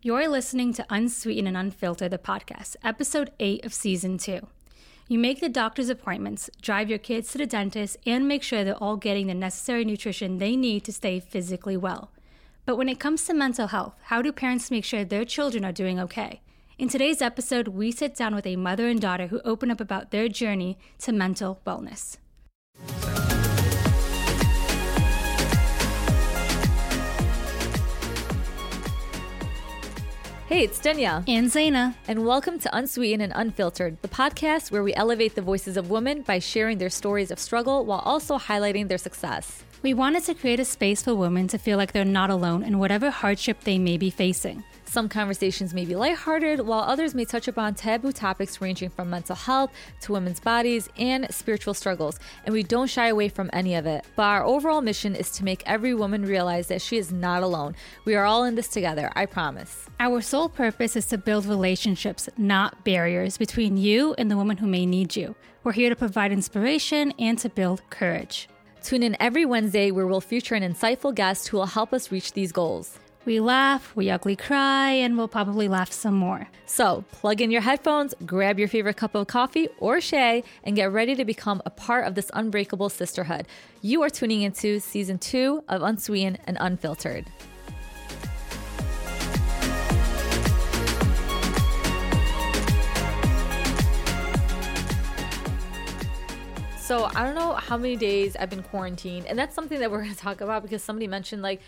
You're listening to Unsweetened and Unfiltered, the podcast, episode 8 of season 2. You make the doctor's appointments, drive your kids to the dentist, and make sure they're all getting the necessary nutrition they need to stay physically well. But when it comes to mental health, how do parents make sure their children are doing okay? In today's episode, we sit down with a mother and daughter who open up about their journey to mental wellness. Hey, it's Danielle. And Zaina. And welcome to Unsweetened and Unfiltered, the podcast where we elevate the voices of women by sharing their stories of struggle while also highlighting their success. We wanted to create a space for women to feel like they're not alone in whatever hardship they may be facing. Some conversations may be lighthearted, while others may touch upon taboo topics ranging from mental health to women's bodies and spiritual struggles, and we don't shy away from any of it. But our overall mission is to make every woman realize that she is not alone. We are all in this together, I promise. Our sole purpose is to build relationships, not barriers, between you and the woman who may need you. We're here to provide inspiration and to build courage. Tune in every Wednesday where we'll feature an insightful guest who will help us reach these goals. We laugh, we ugly cry, and we'll probably laugh some more. So plug in your headphones, grab your favorite cup of coffee or shay, and get ready to become a part of this unbreakable sisterhood. You are tuning into season two of Unsweetened and Unfiltered. So I don't know how many days I've been quarantined, and that's something that we're going to talk about because somebody mentioned like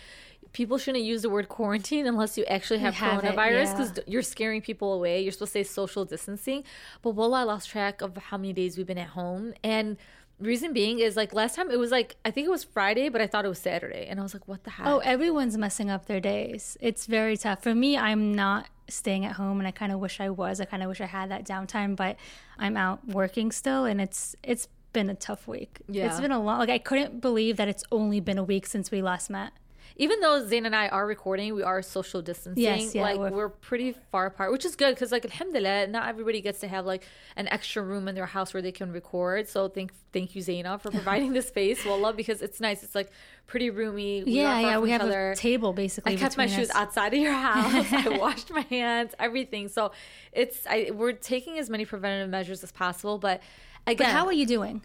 people shouldn't use the word quarantine unless you actually have, have coronavirus because yeah. you're scaring people away. You're supposed to say social distancing, but well, I lost track of how many days we've been at home, and reason being is like last time it was like I think it was Friday, but I thought it was Saturday, and I was like, what the oh, heck? Oh, everyone's messing up their days. It's very tough for me. I'm not staying at home and I kind of wish I was. I kind of wish I had that downtime, but I'm out working still and it's it's been a tough week. Yeah. It's been a long like I couldn't believe that it's only been a week since we last met. Even though Zaina and I are recording, we are social distancing. Yes, yeah, like we're, we're pretty far apart, which is good because like alhamdulillah, not everybody gets to have like an extra room in their house where they can record. So thank thank you Zaina for providing the space. Well, love because it's nice. It's like pretty roomy. We yeah, yeah. We have other. a table basically. I kept my us. shoes outside of your house. I washed my hands, everything. So it's I, we're taking as many preventative measures as possible, but Again, but how are you doing?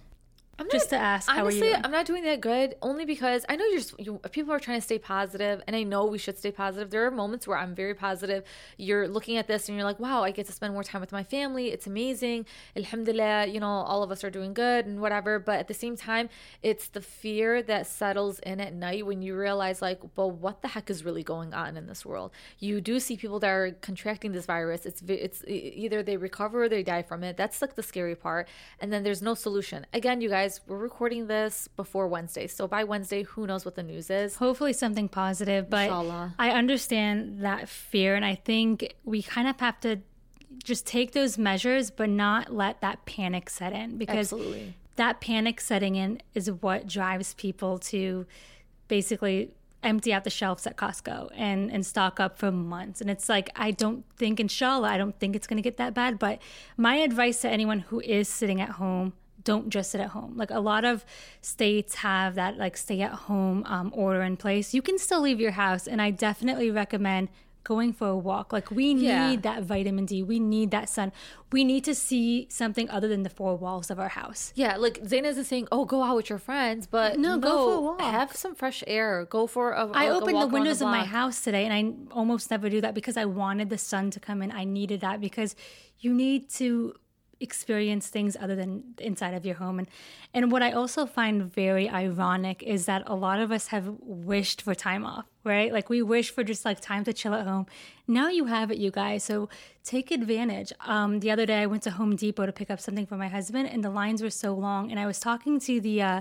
I'm just to ask, honestly, I'm not doing that good. Only because I know you're just, you, people are trying to stay positive, and I know we should stay positive. There are moments where I'm very positive. You're looking at this and you're like, "Wow, I get to spend more time with my family. It's amazing. Alhamdulillah, you know, all of us are doing good and whatever." But at the same time, it's the fear that settles in at night when you realize, like, "Well, what the heck is really going on in this world?" You do see people that are contracting this virus. It's it's either they recover or they die from it. That's like the scary part. And then there's no solution. Again, you guys guys, we're recording this before Wednesday. So by Wednesday, who knows what the news is? Hopefully something positive. But Inshallah. I understand that fear. And I think we kind of have to just take those measures, but not let that panic set in because Absolutely. that panic setting in is what drives people to basically empty out the shelves at Costco and and stock up for months. And it's like I don't think inshallah, I don't think it's going to get that bad, but my advice to anyone who is sitting at home don't just sit at home. Like a lot of states have that like stay at home um, order in place. You can still leave your house, and I definitely recommend going for a walk. Like we yeah. need that vitamin D. We need that sun. We need to see something other than the four walls of our house. Yeah, like Zaina's is saying, "Oh, go out with your friends," but no, no go for a walk. Have some fresh air. Go for a. I a, opened the windows the of my house today, and I almost never do that because I wanted the sun to come in. I needed that because you need to experience things other than inside of your home. And and what i also find very ironic is that a lot of us have wished for time off right? Like we wish for just like time to chill at home. Now you have it you guys. So take advantage. Um the other day i went to home depot to pick up something for my husband and the lines were so long and i was talking to the uh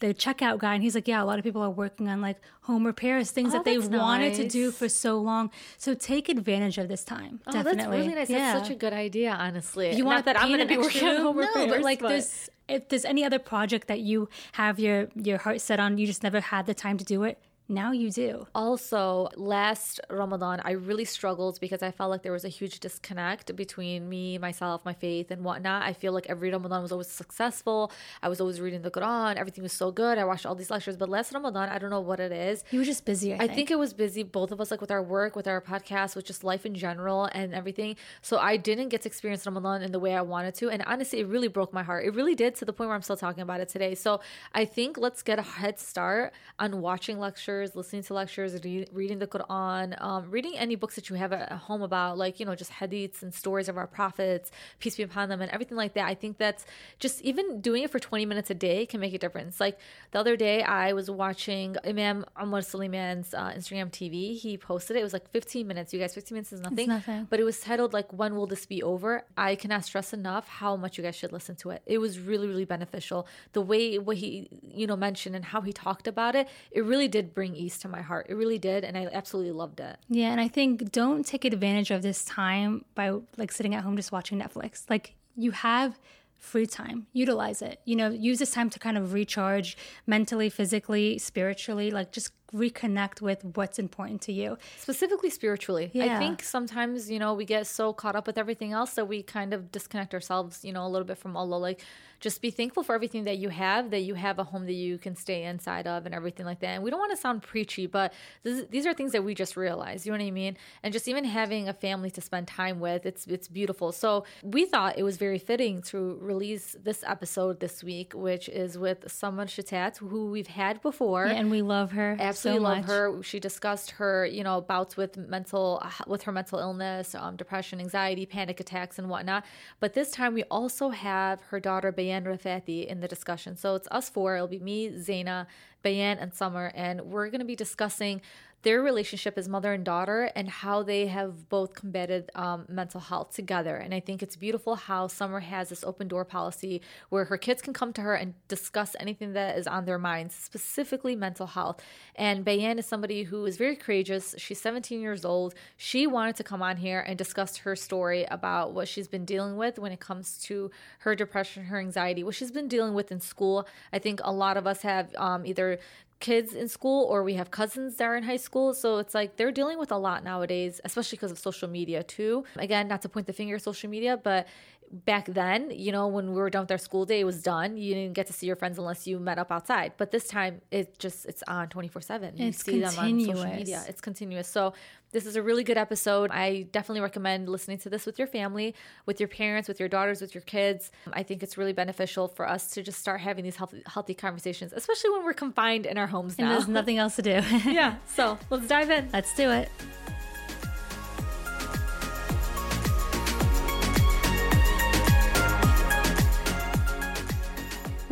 the checkout guy and he's like yeah a lot of people are working on like home repairs things oh, that they've nice. wanted to do for so long so take advantage of this time oh, definitely that's really nice yeah. that's such a good idea honestly you want that i'm gonna be working on home no, repairs but like but... there's if there's any other project that you have your your heart set on you just never had the time to do it now you do. Also, last Ramadan, I really struggled because I felt like there was a huge disconnect between me, myself, my faith, and whatnot. I feel like every Ramadan was always successful. I was always reading the Quran. Everything was so good. I watched all these lectures. But last Ramadan, I don't know what it is. You were just busy. I think. I think it was busy, both of us, like with our work, with our podcast, with just life in general and everything. So I didn't get to experience Ramadan in the way I wanted to. And honestly, it really broke my heart. It really did to the point where I'm still talking about it today. So I think let's get a head start on watching lectures, listening to lectures, re- reading the Quran, um, reading any books that you have at home about, like, you know, just hadiths and stories of our prophets, peace be upon them, and everything like that. I think that's just even doing it for 20 minutes a day can make a difference. Like the other day, I was watching Imam Omar Suleiman's uh, Instagram TV. He posted it. It was like 15 minutes. You guys, 15 minutes is nothing. nothing. But it was titled, like, When Will This Be Over? I cannot stress enough how much you guys should listen to it. It was really, really beneficial. The way what he, you know, mentioned and how he talked about it, it really did bring ease to my heart. It really did, and I absolutely loved it. Yeah, and I think don't take advantage of this time by like sitting at home just watching Netflix. Like you have free time utilize it you know use this time to kind of recharge mentally physically spiritually like just reconnect with what's important to you specifically spiritually yeah. i think sometimes you know we get so caught up with everything else that we kind of disconnect ourselves you know a little bit from allah like just be thankful for everything that you have, that you have a home that you can stay inside of and everything like that. And we don't want to sound preachy, but this, these are things that we just realized, you know what I mean? And just even having a family to spend time with, it's it's beautiful. So we thought it was very fitting to release this episode this week, which is with Summer Shatat, who we've had before. Yeah, and we love her. Absolutely so love much. her. She discussed her, you know, bouts with mental with her mental illness, um, depression, anxiety, panic attacks, and whatnot. But this time we also have her daughter Bayan Bayan Rafati in the discussion. So it's us four. It'll be me, Zaina, Bayan, and Summer, and we're going to be discussing their relationship as mother and daughter and how they have both combated um, mental health together. And I think it's beautiful how Summer has this open door policy where her kids can come to her and discuss anything that is on their minds, specifically mental health. And Bayan is somebody who is very courageous. She's 17 years old. She wanted to come on here and discuss her story about what she's been dealing with when it comes to her depression, her anxiety, what she's been dealing with in school. I think a lot of us have um, either kids in school or we have cousins that are in high school. So it's like they're dealing with a lot nowadays, especially because of social media too. Again, not to point the finger at social media, but back then, you know, when we were done with our school day, it was done. You didn't get to see your friends unless you met up outside. But this time, it just it's on twenty four seven. You see continuous. them on social media. It's continuous. So this is a really good episode. I definitely recommend listening to this with your family, with your parents, with your daughters, with your kids. I think it's really beneficial for us to just start having these healthy, healthy conversations, especially when we're confined in our homes and now. there's nothing else to do. yeah. So let's dive in. Let's do it.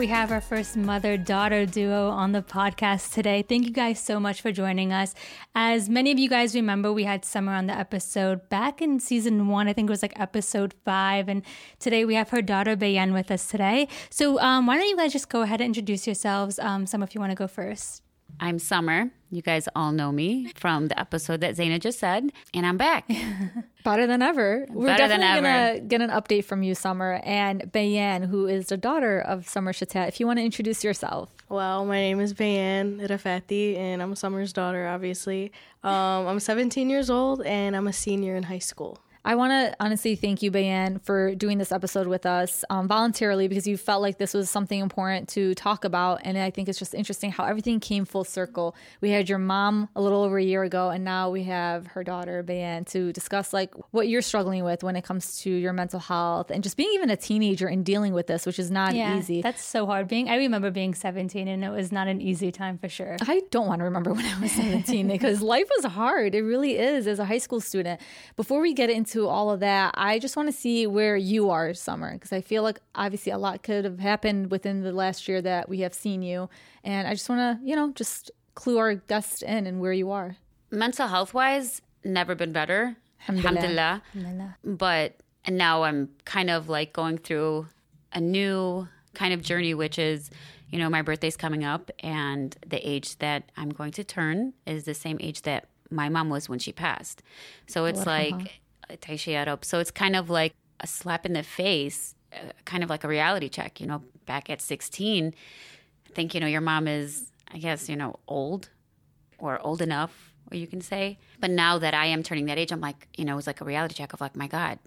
We have our first mother daughter duo on the podcast today. Thank you guys so much for joining us. As many of you guys remember, we had Summer on the episode back in season one. I think it was like episode five. And today we have her daughter Bayan with us today. So um, why don't you guys just go ahead and introduce yourselves? Um, some if you want to go first. I'm Summer. You guys all know me from the episode that Zaina just said, and I'm back. Better than ever. We're Better definitely going to get an update from you, Summer, and Bayan, who is the daughter of Summer Shatat. If you want to introduce yourself. Well, my name is Bayan Rafati, and I'm Summer's daughter, obviously. Um, I'm 17 years old, and I'm a senior in high school. I want to honestly thank you, Bayan, for doing this episode with us um, voluntarily because you felt like this was something important to talk about. And I think it's just interesting how everything came full circle. We had your mom a little over a year ago, and now we have her daughter, Bayan, to discuss like what you're struggling with when it comes to your mental health and just being even a teenager and dealing with this, which is not yeah, easy. That's so hard. Being, I remember being 17, and it was not an easy time for sure. I don't want to remember when I was 17 because life was hard. It really is as a high school student. Before we get into into all of that, I just want to see where you are, Summer, because I feel like obviously a lot could have happened within the last year that we have seen you. And I just want to, you know, just clue our guests in and where you are. Mental health wise, never been better. Alhamdulillah. Alhamdulillah. But now I'm kind of like going through a new kind of journey, which is, you know, my birthday's coming up, and the age that I'm going to turn is the same age that my mom was when she passed. So it's like so it's kind of like a slap in the face, uh, kind of like a reality check. You know, back at 16, I think, you know, your mom is, I guess, you know, old. or old enough, or you can say. But now that I am turning that age, I'm like, you know, it was like a reality check of like, my God,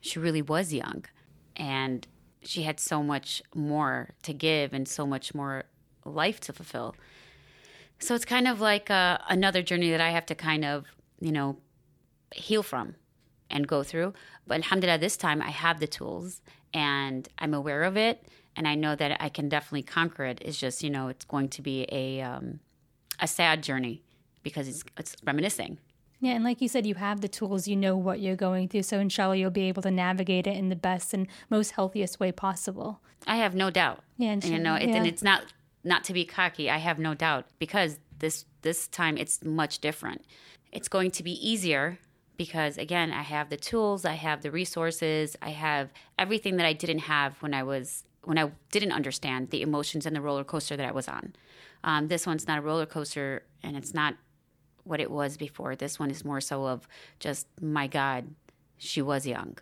she really was young. And she had so much more to give and so much more life to fulfill. So it's kind of like uh, another journey that I have to kind of, you know, heal from and go through. But alhamdulillah, this time I have the tools and I'm aware of it. And I know that I can definitely conquer it. It's just, you know, it's going to be a, um, a sad journey because it's, it's reminiscing. Yeah, and like you said, you have the tools, you know what you're going through. So, inshallah, you'll be able to navigate it in the best and most healthiest way possible. I have no doubt. Yeah, and you know, it, yeah. and it's not not to be cocky. I have no doubt because this this time it's much different. It's going to be easier because again, I have the tools, I have the resources, I have everything that I didn't have when I was when I didn't understand the emotions and the roller coaster that I was on. Um, this one's not a roller coaster, and it's not what it was before. This one is more so of just, my God, she was young.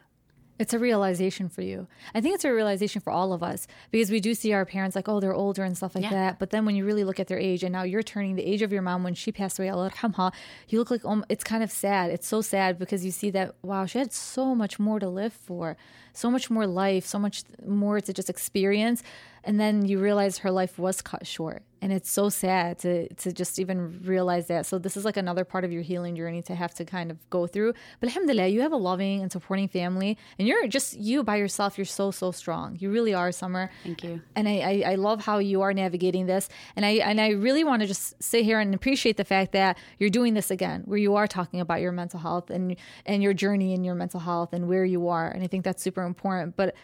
It's a realization for you. I think it's a realization for all of us because we do see our parents like, oh, they're older and stuff like yeah. that. But then when you really look at their age, and now you're turning the age of your mom when she passed away, Allah you look like um, it's kind of sad. It's so sad because you see that wow, she had so much more to live for, so much more life, so much more to just experience, and then you realize her life was cut short. And it's so sad to to just even realize that. So this is like another part of your healing journey to have to kind of go through. But alhamdulillah you have a loving and supporting family. And you're just you by yourself. You're so so strong. You really are summer. Thank you. And i i, I love how you are navigating this. And i and i really want to just sit here and appreciate the fact that you're doing this again where you are talking about your mental health and and your journey in your mental health and where you are. And i think that's super important but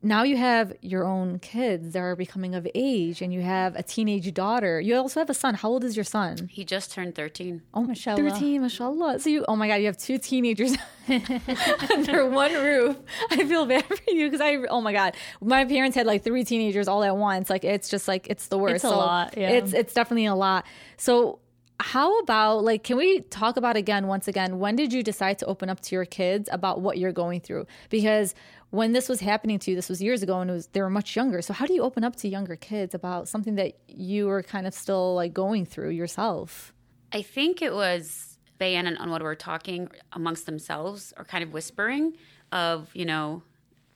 now you have your own kids that are becoming of age and you have a teenage daughter. You also have a son. How old is your son? He just turned 13. Oh, mashallah. 13, mashallah. So you, oh my God, you have two teenagers under one roof. I feel bad for you because I, oh my God, my parents had like three teenagers all at once. Like it's just like, it's the worst. It's a so lot. Yeah. It's, it's definitely a lot. So how about like can we talk about again once again when did you decide to open up to your kids about what you're going through because when this was happening to you, this was years ago and it was they were much younger. So how do you open up to younger kids about something that you were kind of still like going through yourself? I think it was Bayan and Anwar were talking amongst themselves or kind of whispering of, you know,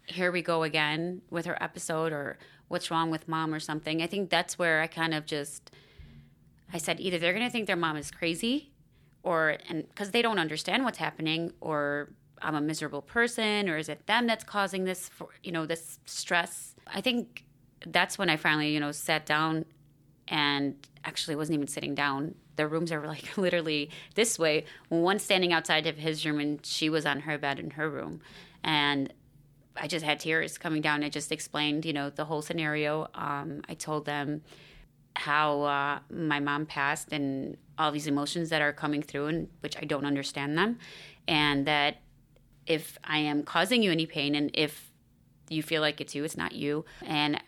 here we go again with her episode or what's wrong with mom or something. I think that's where I kind of just I said either they're going to think their mom is crazy or and because they don't understand what's happening or I'm a miserable person or is it them that's causing this for, you know this stress? I think that's when I finally you know sat down and actually wasn't even sitting down. The rooms are like literally this way. One standing outside of his room and she was on her bed in her room. And I just had tears coming down. I just explained you know the whole scenario. Um, I told them how uh, my mom passed and all these emotions that are coming through and which I don't understand them. And that if I am causing you any pain and if you feel like it's you, it's not you. And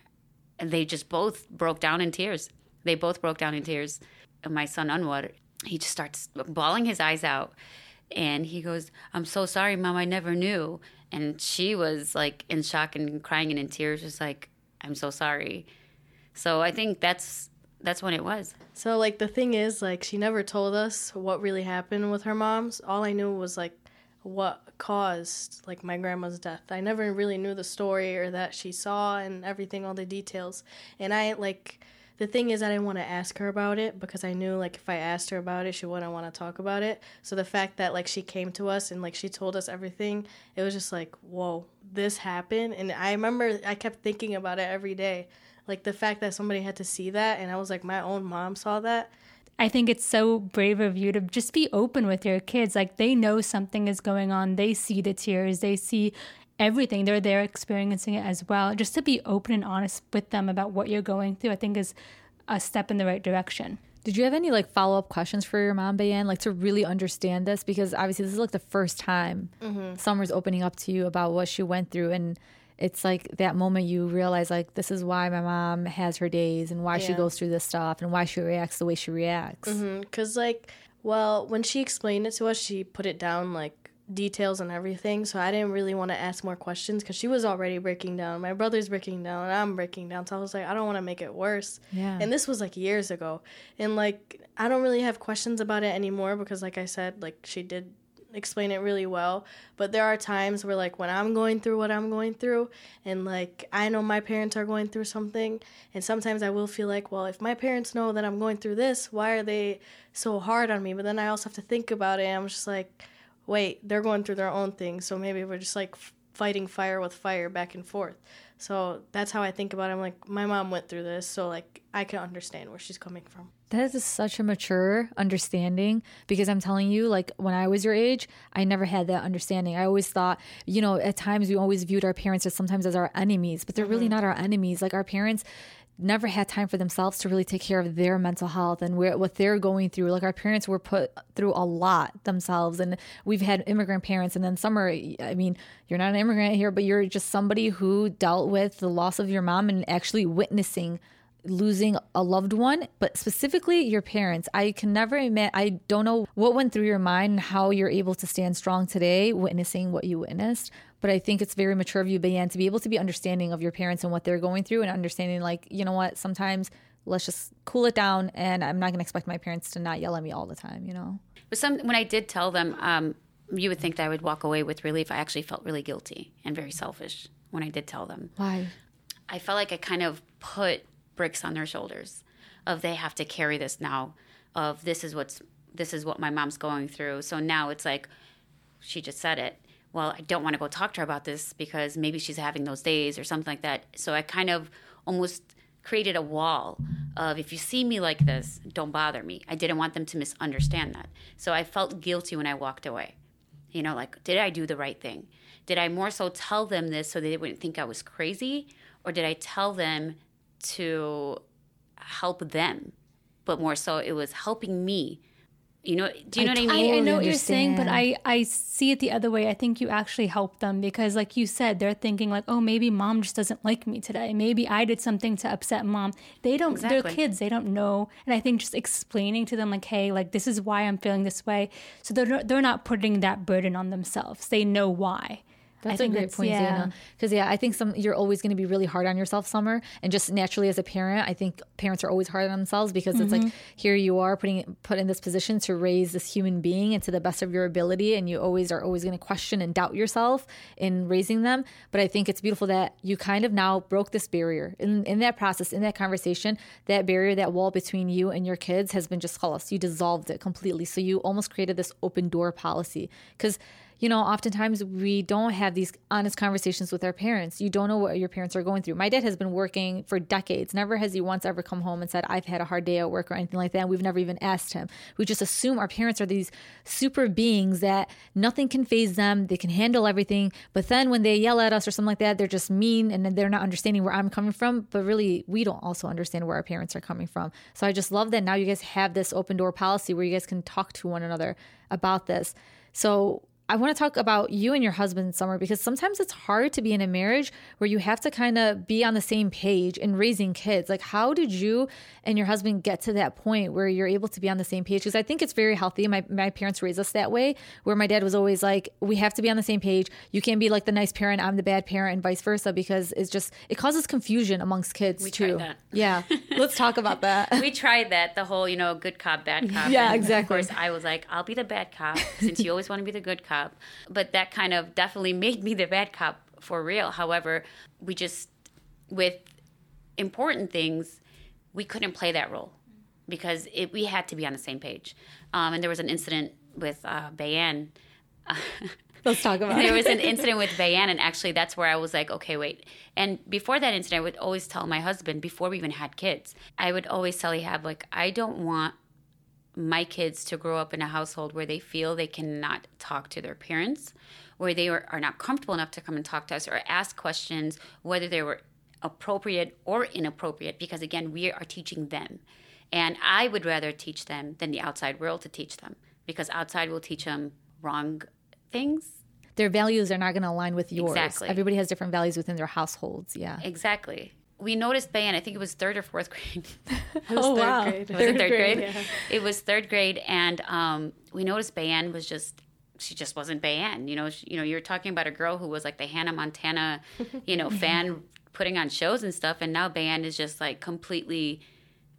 they just both broke down in tears. They both broke down in tears. And my son Anwar, he just starts bawling his eyes out. And he goes, I'm so sorry, mom, I never knew. And she was like in shock and crying and in tears, just like, I'm so sorry. So I think that's that's when it was. So like the thing is, like she never told us what really happened with her mom's. All I knew was like what caused like my grandma's death. I never really knew the story or that she saw and everything, all the details. And I like the thing is I didn't want to ask her about it because I knew like if I asked her about it, she wouldn't want to talk about it. So the fact that like she came to us and like she told us everything, it was just like, whoa, this happened. And I remember I kept thinking about it every day. Like the fact that somebody had to see that and I was like, my own mom saw that I think it's so brave of you to just be open with your kids. Like they know something is going on. They see the tears. They see everything. They're there experiencing it as well. Just to be open and honest with them about what you're going through, I think is a step in the right direction. Did you have any like follow up questions for your mom, Bayan, like to really understand this? Because obviously this is like the first time mm-hmm. Summer's opening up to you about what she went through, and it's like that moment you realize like this is why my mom has her days and why yeah. she goes through this stuff and why she reacts the way she reacts because mm-hmm. like well when she explained it to us she put it down like details and everything. So I didn't really want to ask more questions because she was already breaking down. My brother's breaking down, and I'm breaking down. So I was like, I don't want to make it worse. Yeah. And this was like years ago, and like I don't really have questions about it anymore because, like I said, like she did explain it really well. But there are times where like when I'm going through what I'm going through, and like I know my parents are going through something, and sometimes I will feel like, well, if my parents know that I'm going through this, why are they so hard on me? But then I also have to think about it. I'm just like wait, they're going through their own thing. So maybe we're just like fighting fire with fire back and forth. So that's how I think about it. I'm like, my mom went through this, so like I can understand where she's coming from. That is such a mature understanding because I'm telling you, like when I was your age, I never had that understanding. I always thought, you know, at times we always viewed our parents as sometimes as our enemies, but they're mm-hmm. really not our enemies. Like our parents, never had time for themselves to really take care of their mental health and where, what they're going through. Like our parents were put through a lot themselves, and we've had immigrant parents, and then some are. I mean, you're not an immigrant here, but you're just somebody who dealt with the loss of your mom and actually witnessing losing a loved one, but specifically your parents. I can never admit, I don't know what went through your mind and how you're able to stand strong today, witnessing what you witnessed. But I think it's very mature of you, Bayan, to be able to be understanding of your parents and what they're going through and understanding, like, you know what, sometimes let's just cool it down and I'm not going to expect my parents to not yell at me all the time, you know? But some, when I did tell them, um, you would think that I would walk away with relief. I actually felt really guilty and very selfish when I did tell them. Why? I felt like I kind of put bricks on their shoulders of they have to carry this now of this is what's this is what my mom's going through so now it's like she just said it well i don't want to go talk to her about this because maybe she's having those days or something like that. So i kind of almost created a wall of if you see me like this don't bother me. I didn't want them to misunderstand that. So i felt guilty when i walked away. You know like did i do the right thing? Did i more so tell them this so they wouldn't think i was crazy or did i tell them to help them, but more so it was helping me. You know, do you know I, what I mean? I, I know what you're saying, but I, I see it the other way. I think you actually help them because, like you said, they're thinking like, oh, maybe mom just doesn't like me today. Maybe I did something to upset mom. They don't. Exactly. They're kids. They don't know. And I think just explaining to them like, hey, like this is why I'm feeling this way, so they're they're not putting that burden on themselves. They know why. That's a great point, yeah. Because yeah, I think some you're always going to be really hard on yourself, Summer, and just naturally as a parent, I think parents are always hard on themselves because mm-hmm. it's like mm-hmm. here you are putting put in this position to raise this human being and to the best of your ability, and you always are always going to question and doubt yourself in raising them. But I think it's beautiful that you kind of now broke this barrier in in that process, in that conversation, that barrier, that wall between you and your kids has been just closed. You dissolved it completely. So you almost created this open door policy because you know, oftentimes we don't have these honest conversations with our parents. You don't know what your parents are going through. My dad has been working for decades. Never has he once ever come home and said, I've had a hard day at work or anything like that. And we've never even asked him. We just assume our parents are these super beings that nothing can phase them. They can handle everything. But then when they yell at us or something like that, they're just mean and they're not understanding where I'm coming from. But really, we don't also understand where our parents are coming from. So I just love that now you guys have this open door policy where you guys can talk to one another about this. So I want to talk about you and your husband, Summer, because sometimes it's hard to be in a marriage where you have to kind of be on the same page in raising kids. Like, how did you and your husband get to that point where you're able to be on the same page? Because I think it's very healthy. My, my parents raised us that way, where my dad was always like, we have to be on the same page. You can't be like the nice parent, I'm the bad parent, and vice versa, because it's just, it causes confusion amongst kids we too. that. Yeah. Let's talk about that. we tried that, the whole, you know, good cop, bad cop. Yeah, and exactly. Of course, I was like, I'll be the bad cop since you always want to be the good cop cop. But that kind of definitely made me the bad cop for real. However, we just, with important things, we couldn't play that role because it, we had to be on the same page. Um, and there was an incident with uh, Bayan. Let's talk about there was an incident with Bayan, and actually, that's where I was like, okay, wait. And before that incident, I would always tell my husband, before we even had kids, I would always tell Ehab, like, I don't want my kids to grow up in a household where they feel they cannot talk to their parents, where they are, are not comfortable enough to come and talk to us or ask questions, whether they were appropriate or inappropriate, because again, we are teaching them. And I would rather teach them than the outside world to teach them, because outside will teach them wrong things. Their values are not going to align with yours. Exactly. Everybody has different values within their households. Yeah. Exactly we noticed Bayan. I think it was third or fourth grade. oh wow! Grade. Was third it third grade? grade? Yeah. It was third grade, and um, we noticed Bayan was just she just wasn't Bayan. You know, she, you know, you're talking about a girl who was like the Hannah Montana, you know, fan putting on shows and stuff, and now Bayan is just like completely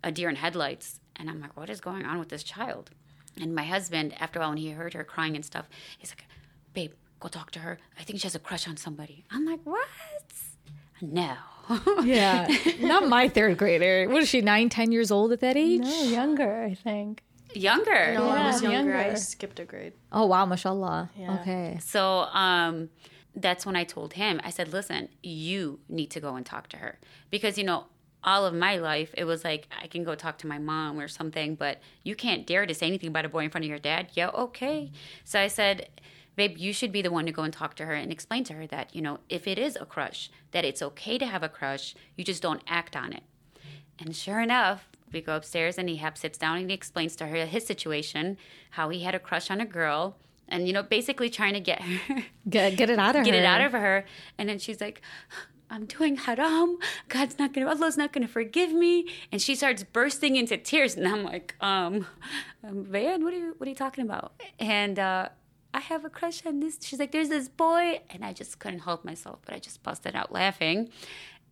a deer in headlights. And I'm like, what is going on with this child? And my husband, after a while, when he heard her crying and stuff, he's like, babe, go talk to her. I think she has a crush on somebody. I'm like, what? No. yeah, not my third grader. What is she? Nine, ten years old at that age? No, younger, I think. Younger. No, yeah, I was younger. younger. I skipped a grade. Oh wow, mashallah. Yeah. Okay. So um, that's when I told him. I said, "Listen, you need to go and talk to her because you know." All of my life, it was like I can go talk to my mom or something, but you can't dare to say anything about a boy in front of your dad. Yeah, okay. So I said, babe, you should be the one to go and talk to her and explain to her that, you know, if it is a crush, that it's okay to have a crush, you just don't act on it. And sure enough, we go upstairs and Ehab sits down and he explains to her his situation, how he had a crush on a girl, and you know, basically trying to get her get get it out of her get her. it out of her. And then she's like, I'm doing haram. God's not gonna, Allah's not gonna forgive me. And she starts bursting into tears, and I'm like, um, man, what are you, what are you talking about? And uh, I have a crush on this. She's like, there's this boy. And I just couldn't help myself, but I just busted out laughing.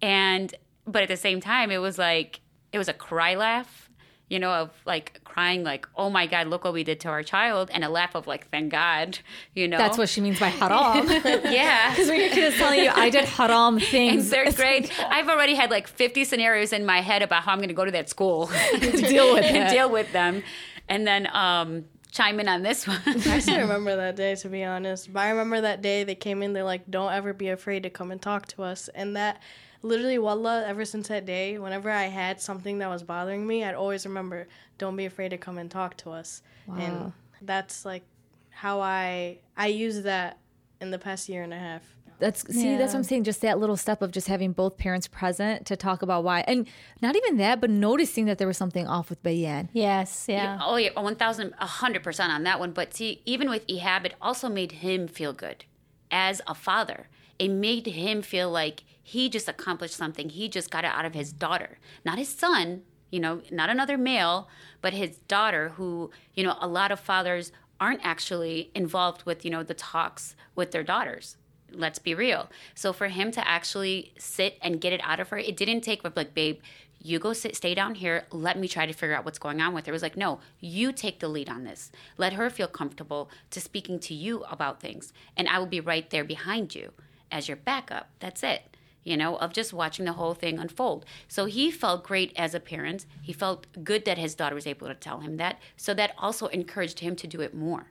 And, but at the same time, it was like, it was a cry laugh, you know, of like crying, like, oh my God, look what we did to our child. And a laugh of like, thank God, you know. That's what she means by haram. yeah. Because when your kid is telling you, I did haram things. In third grade, I've already had like 50 scenarios in my head about how I'm going to go to that school to deal with and deal with them. And then, um, chime in on this one. I still remember that day, to be honest. But I remember that day they came in, they're like, don't ever be afraid to come and talk to us. And that, literally, wallah, ever since that day, whenever I had something that was bothering me, I'd always remember, don't be afraid to come and talk to us. Wow. And that's like how I, I use that in the past year and a half. That's see, yeah. that's what I'm saying. Just that little step of just having both parents present to talk about why, and not even that, but noticing that there was something off with Bayan. Yes, yeah. yeah oh, yeah, one thousand, a hundred percent on that one. But see, even with Ehab, it also made him feel good as a father. It made him feel like he just accomplished something. He just got it out of his daughter, not his son. You know, not another male, but his daughter, who you know, a lot of fathers aren't actually involved with you know the talks with their daughters let's be real. So for him to actually sit and get it out of her, it didn't take like, babe, you go sit, stay down here. Let me try to figure out what's going on with her. It was like, no, you take the lead on this. Let her feel comfortable to speaking to you about things, and I will be right there behind you as your backup. That's it. You know, of just watching the whole thing unfold. So he felt great as a parent. He felt good that his daughter was able to tell him that. So that also encouraged him to do it more.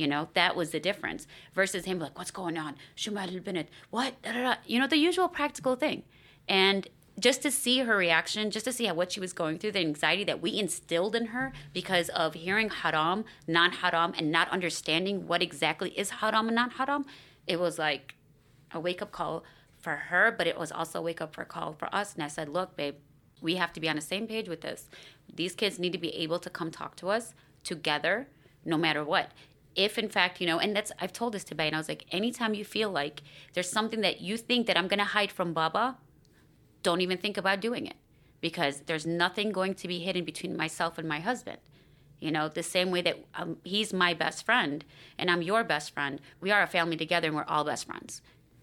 You know, that was the difference versus him like, what's going on? Shumal Bennett, what? Da, da, da. You know, the usual practical thing. And just to see her reaction, just to see how, what she was going through, the anxiety that we instilled in her because of hearing haram, non haram, and not understanding what exactly is haram and not haram, it was like a wake up call for her, but it was also a wake up call for us. And I said, look, babe, we have to be on the same page with this. These kids need to be able to come talk to us together no matter what if in fact you know and that's i've told this to Bayan i was like anytime you feel like there's something that you think that i'm going to hide from baba don't even think about doing it because there's nothing going to be hidden between myself and my husband. You know the same way that um, he's my best friend and i'm your best friend. We are a family together and we're all best friends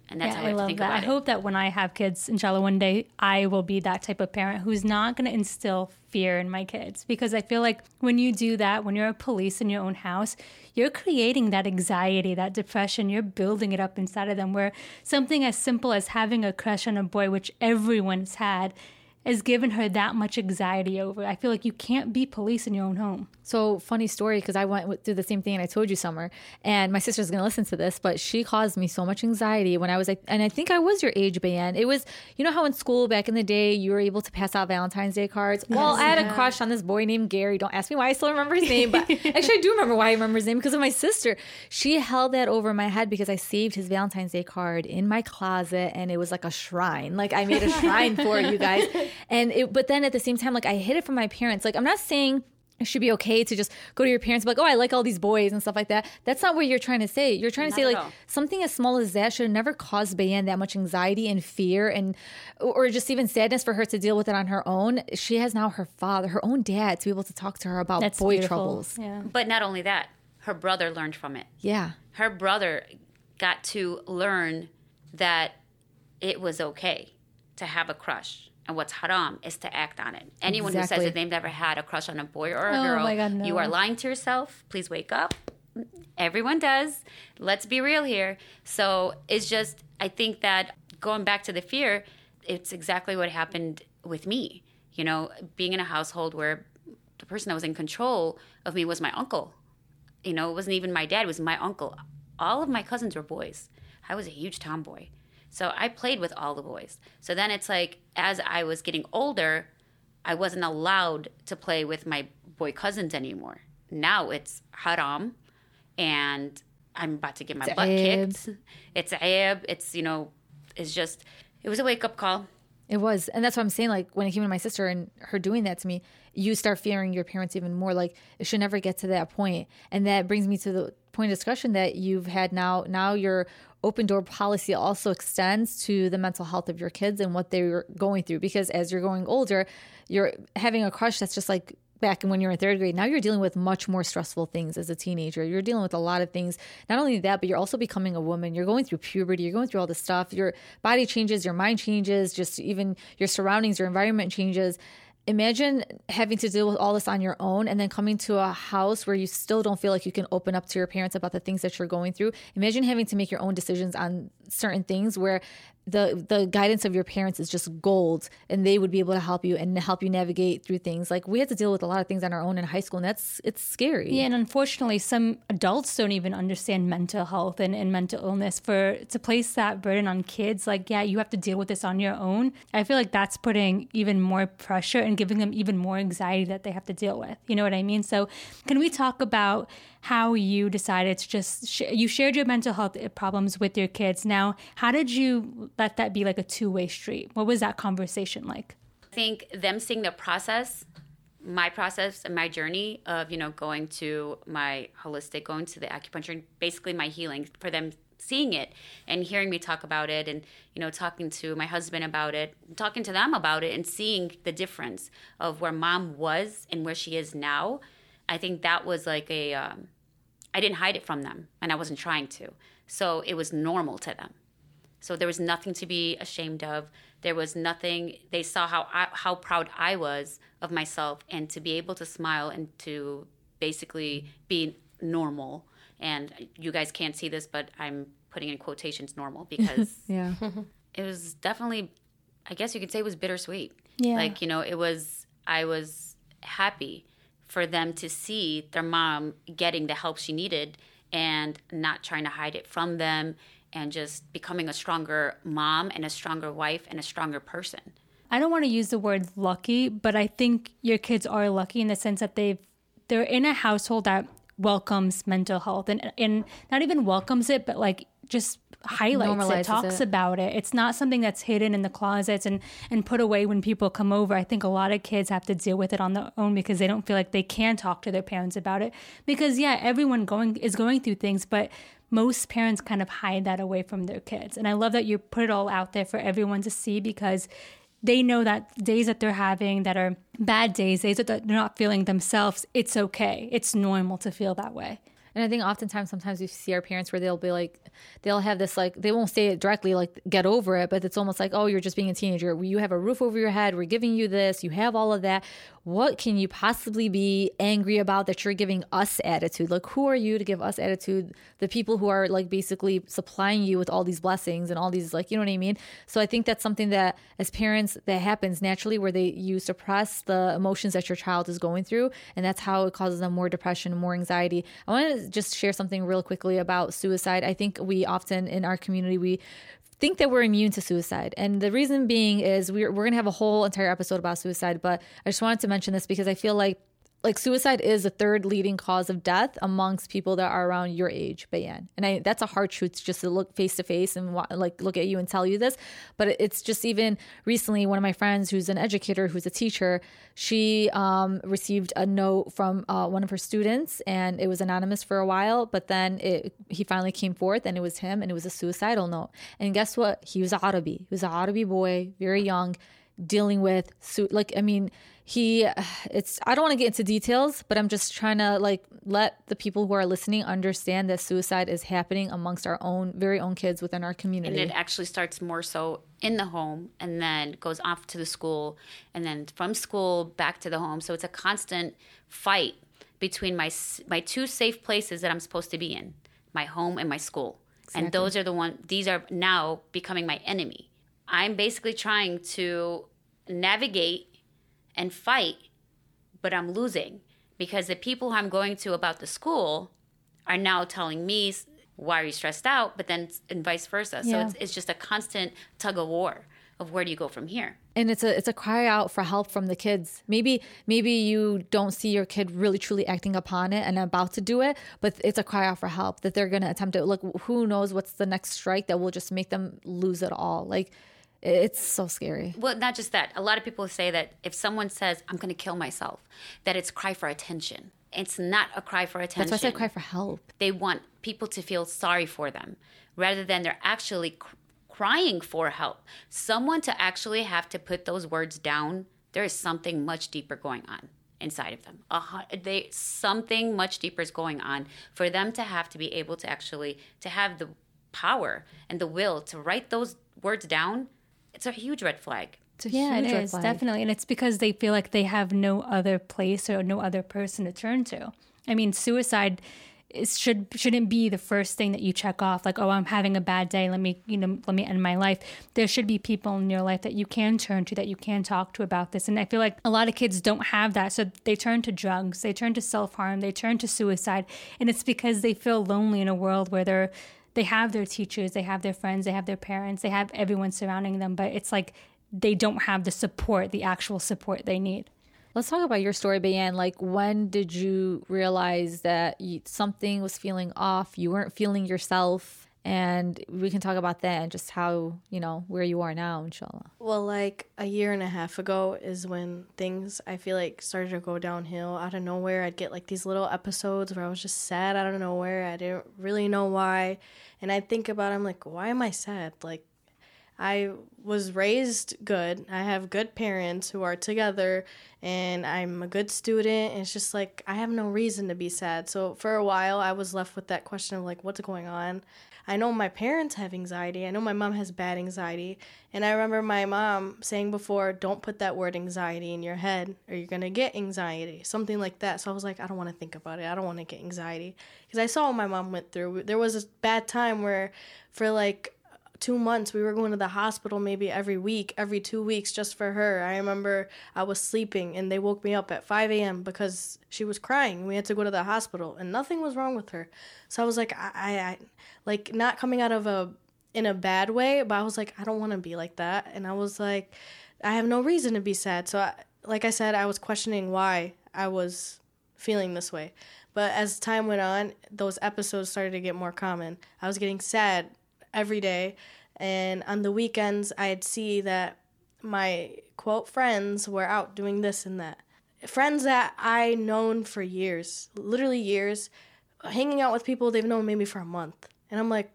and that's yeah, how I, I love that. I hope that when I have kids, inshallah, one day I will be that type of parent who's not going to instill fear in my kids. Because I feel like when you do that, when you're a police in your own house, you're creating that anxiety, that depression, you're building it up inside of them. Where something as simple as having a crush on a boy, which everyone's had, has given her that much anxiety over. I feel like you can't be police in your own home. So funny story because I went through the same thing and I told you summer and my sister's gonna listen to this, but she caused me so much anxiety when I was like, and I think I was your age Bayan. It was you know how in school back in the day you were able to pass out Valentine's Day cards. Yes, well, I had yeah. a crush on this boy named Gary. Don't ask me why I still remember his name, but actually I do remember why I remember his name because of my sister. She held that over my head because I saved his Valentine's Day card in my closet and it was like a shrine. Like I made a shrine for you guys, and it. But then at the same time, like I hid it from my parents. Like I'm not saying it should be okay to just go to your parents and be like, oh, I like all these boys and stuff like that. That's not what you're trying to say. You're trying to not say like all. something as small as that should have never cause Bayan that much anxiety and fear and or just even sadness for her to deal with it on her own. She has now her father, her own dad, to be able to talk to her about That's boy beautiful. troubles. Yeah. But not only that, her brother learned from it. Yeah. Her brother got to learn that it was okay to have a crush. And what's haram is to act on it. Anyone exactly. who says that they've never had a crush on a boy or a oh girl, God, no. you are lying to yourself. Please wake up. Everyone does. Let's be real here. So it's just, I think that going back to the fear, it's exactly what happened with me. You know, being in a household where the person that was in control of me was my uncle. You know, it wasn't even my dad, it was my uncle. All of my cousins were boys. I was a huge tomboy. So I played with all the boys. So then it's like, as I was getting older, I wasn't allowed to play with my boy cousins anymore. Now it's haram, and I'm about to get my it's butt kicked. It's ayab. It's, you know, it's just, it was a wake up call. It was. And that's what I'm saying. Like when it came to my sister and her doing that to me, you start fearing your parents even more. Like it should never get to that point. And that brings me to the point of discussion that you've had now. Now your open door policy also extends to the mental health of your kids and what they're going through. Because as you're going older, you're having a crush that's just like back when you're in third grade. Now you're dealing with much more stressful things as a teenager. You're dealing with a lot of things. Not only that, but you're also becoming a woman. You're going through puberty. You're going through all this stuff. Your body changes, your mind changes, just even your surroundings, your environment changes imagine having to deal with all this on your own and then coming to a house where you still don't feel like you can open up to your parents about the things that you're going through. Imagine having to make your own decisions on certain things where the the guidance of your parents is just gold and they would be able to help you and help you navigate through things. Like we had to deal with a lot of things on our own in high school and that's it's scary. Yeah and unfortunately some adults don't even understand mental health and, and mental illness. For to place that burden on kids. Like yeah you have to deal with this on your own. I feel like that's putting even more pressure and giving them even more anxiety that they have to deal with. You know what i mean? So can we talk about how you decided to just sh- you shared your mental health problems with your kids. Now, how did you let that be like a two way street? What was that conversation like? I think them seeing the process, my process and my journey of you know going to my holistic, going to the acupuncture, and basically my healing for them seeing it and hearing me talk about it and you know talking to my husband about it talking to them about it and seeing the difference of where mom was and where she is now i think that was like a um, I didn't hide it from them, and I wasn't trying to. So it was normal to them. So there was nothing to be ashamed of. There was nothing. They saw how I, how proud I was of myself, and to be able to smile and to basically be normal. And you guys can't see this, but I'm putting in quotations normal because yeah, it was definitely. I guess you could say it was bittersweet. Yeah, like you know, it was. I was happy for them to see their mom getting the help she needed and not trying to hide it from them and just becoming a stronger mom and a stronger wife and a stronger person. I don't want to use the word lucky, but I think your kids are lucky in the sense that they've they're in a household that welcomes mental health and and not even welcomes it, but like just highlights it, talks it. about it. It's not something that's hidden in the closets and and put away when people come over. I think a lot of kids have to deal with it on their own because they don't feel like they can talk to their parents about it. Because yeah, everyone going is going through things, but most parents kind of hide that away from their kids. And I love that you put it all out there for everyone to see because they know that days that they're having that are bad days, days that they're not feeling themselves, it's okay. It's normal to feel that way. And I think oftentimes, sometimes we see our parents where they'll be like, they'll have this like, they won't say it directly, like, get over it, but it's almost like, oh, you're just being a teenager. You have a roof over your head. We're giving you this. You have all of that what can you possibly be angry about that you're giving us attitude? Like, who are you to give us attitude? The people who are like basically supplying you with all these blessings and all these, like, you know what I mean? So I think that's something that as parents, that happens naturally where they, you suppress the emotions that your child is going through. And that's how it causes them more depression, more anxiety. I want to just share something real quickly about suicide. I think we often in our community, we think that we're immune to suicide. And the reason being is we're, we're going to have a whole entire episode about suicide, but I just wanted to mention this because I feel like like suicide is the third leading cause of death amongst people that are around your age, Bayan. And I, that's a hard truth just to look face to face and like look at you and tell you this. But it's just even recently, one of my friends who's an educator, who's a teacher, she um, received a note from uh, one of her students, and it was anonymous for a while. But then it, he finally came forth, and it was him, and it was a suicidal note. And guess what? He was a Arabi. He was a Arabi boy, very young dealing with like I mean he it's I don't want to get into details, but I'm just trying to like let the people who are listening understand that suicide is happening amongst our own very own kids within our community. And it actually starts more so in the home and then goes off to the school and then from school back to the home. So it's a constant fight between my my two safe places that I'm supposed to be in, my home and my school. Exactly. And those are the one these are now becoming my enemy. I'm basically trying to navigate and fight, but I'm losing because the people I'm going to about the school are now telling me, why are you stressed out? But then, and vice versa. Yeah. So it's, it's just a constant tug of war of where do you go from here and it's a it's a cry out for help from the kids maybe maybe you don't see your kid really truly acting upon it and about to do it but it's a cry out for help that they're going to attempt it look who knows what's the next strike that will just make them lose it all like it's so scary. Well, not just that. A lot of people say that if someone says, I'm going to kill myself, that it's cry for attention. It's not a cry for attention. That's why I said cry for help. They want people to feel sorry for them rather than they're actually cr- crying for help. Someone to actually have to put those words down, there is something much deeper going on inside of them. Uh, they something much deeper is going on for them to have to be able to actually to have the power and the will to write those words down it's a huge red flag. It's a yeah, it is definitely, and it's because they feel like they have no other place or no other person to turn to. I mean, suicide is, should shouldn't be the first thing that you check off. Like, oh, I'm having a bad day. Let me, you know, let me end my life. There should be people in your life that you can turn to, that you can talk to about this. And I feel like a lot of kids don't have that, so they turn to drugs, they turn to self harm, they turn to suicide, and it's because they feel lonely in a world where they're they have their teachers, they have their friends, they have their parents, they have everyone surrounding them, but it's like they don't have the support, the actual support they need. Let's talk about your story, Bayan. Like, when did you realize that you, something was feeling off? You weren't feeling yourself? And we can talk about that and just how you know where you are now inshallah well like a year and a half ago is when things i feel like started to go downhill out of nowhere i'd get like these little episodes where i was just sad out of nowhere i didn't really know why and i'd think about i'm like why am i sad like I was raised good. I have good parents who are together and I'm a good student. It's just like I have no reason to be sad. So for a while I was left with that question of like what's going on? I know my parents have anxiety. I know my mom has bad anxiety. And I remember my mom saying before, don't put that word anxiety in your head or you're going to get anxiety, something like that. So I was like, I don't want to think about it. I don't want to get anxiety. Because I saw what my mom went through. There was a bad time where for like two months we were going to the hospital maybe every week every two weeks just for her. I remember i was sleeping and they woke me up at 5 a.m because she was crying. We had to go to the hospital and nothing was wrong with her. So i was like i, I, I like not coming out of a in a bad way but i was like i don't want to be like that. And i was like i have no reason to be sad. So I, like i said i was questioning why i was feeling this way. But as time went on those episodes started to get more common. I was getting sad every day. And on the weekends, I'd see that my quote friends were out doing this and that. Friends that I known for years, literally years, hanging out with people they've known maybe for a month. And I'm like,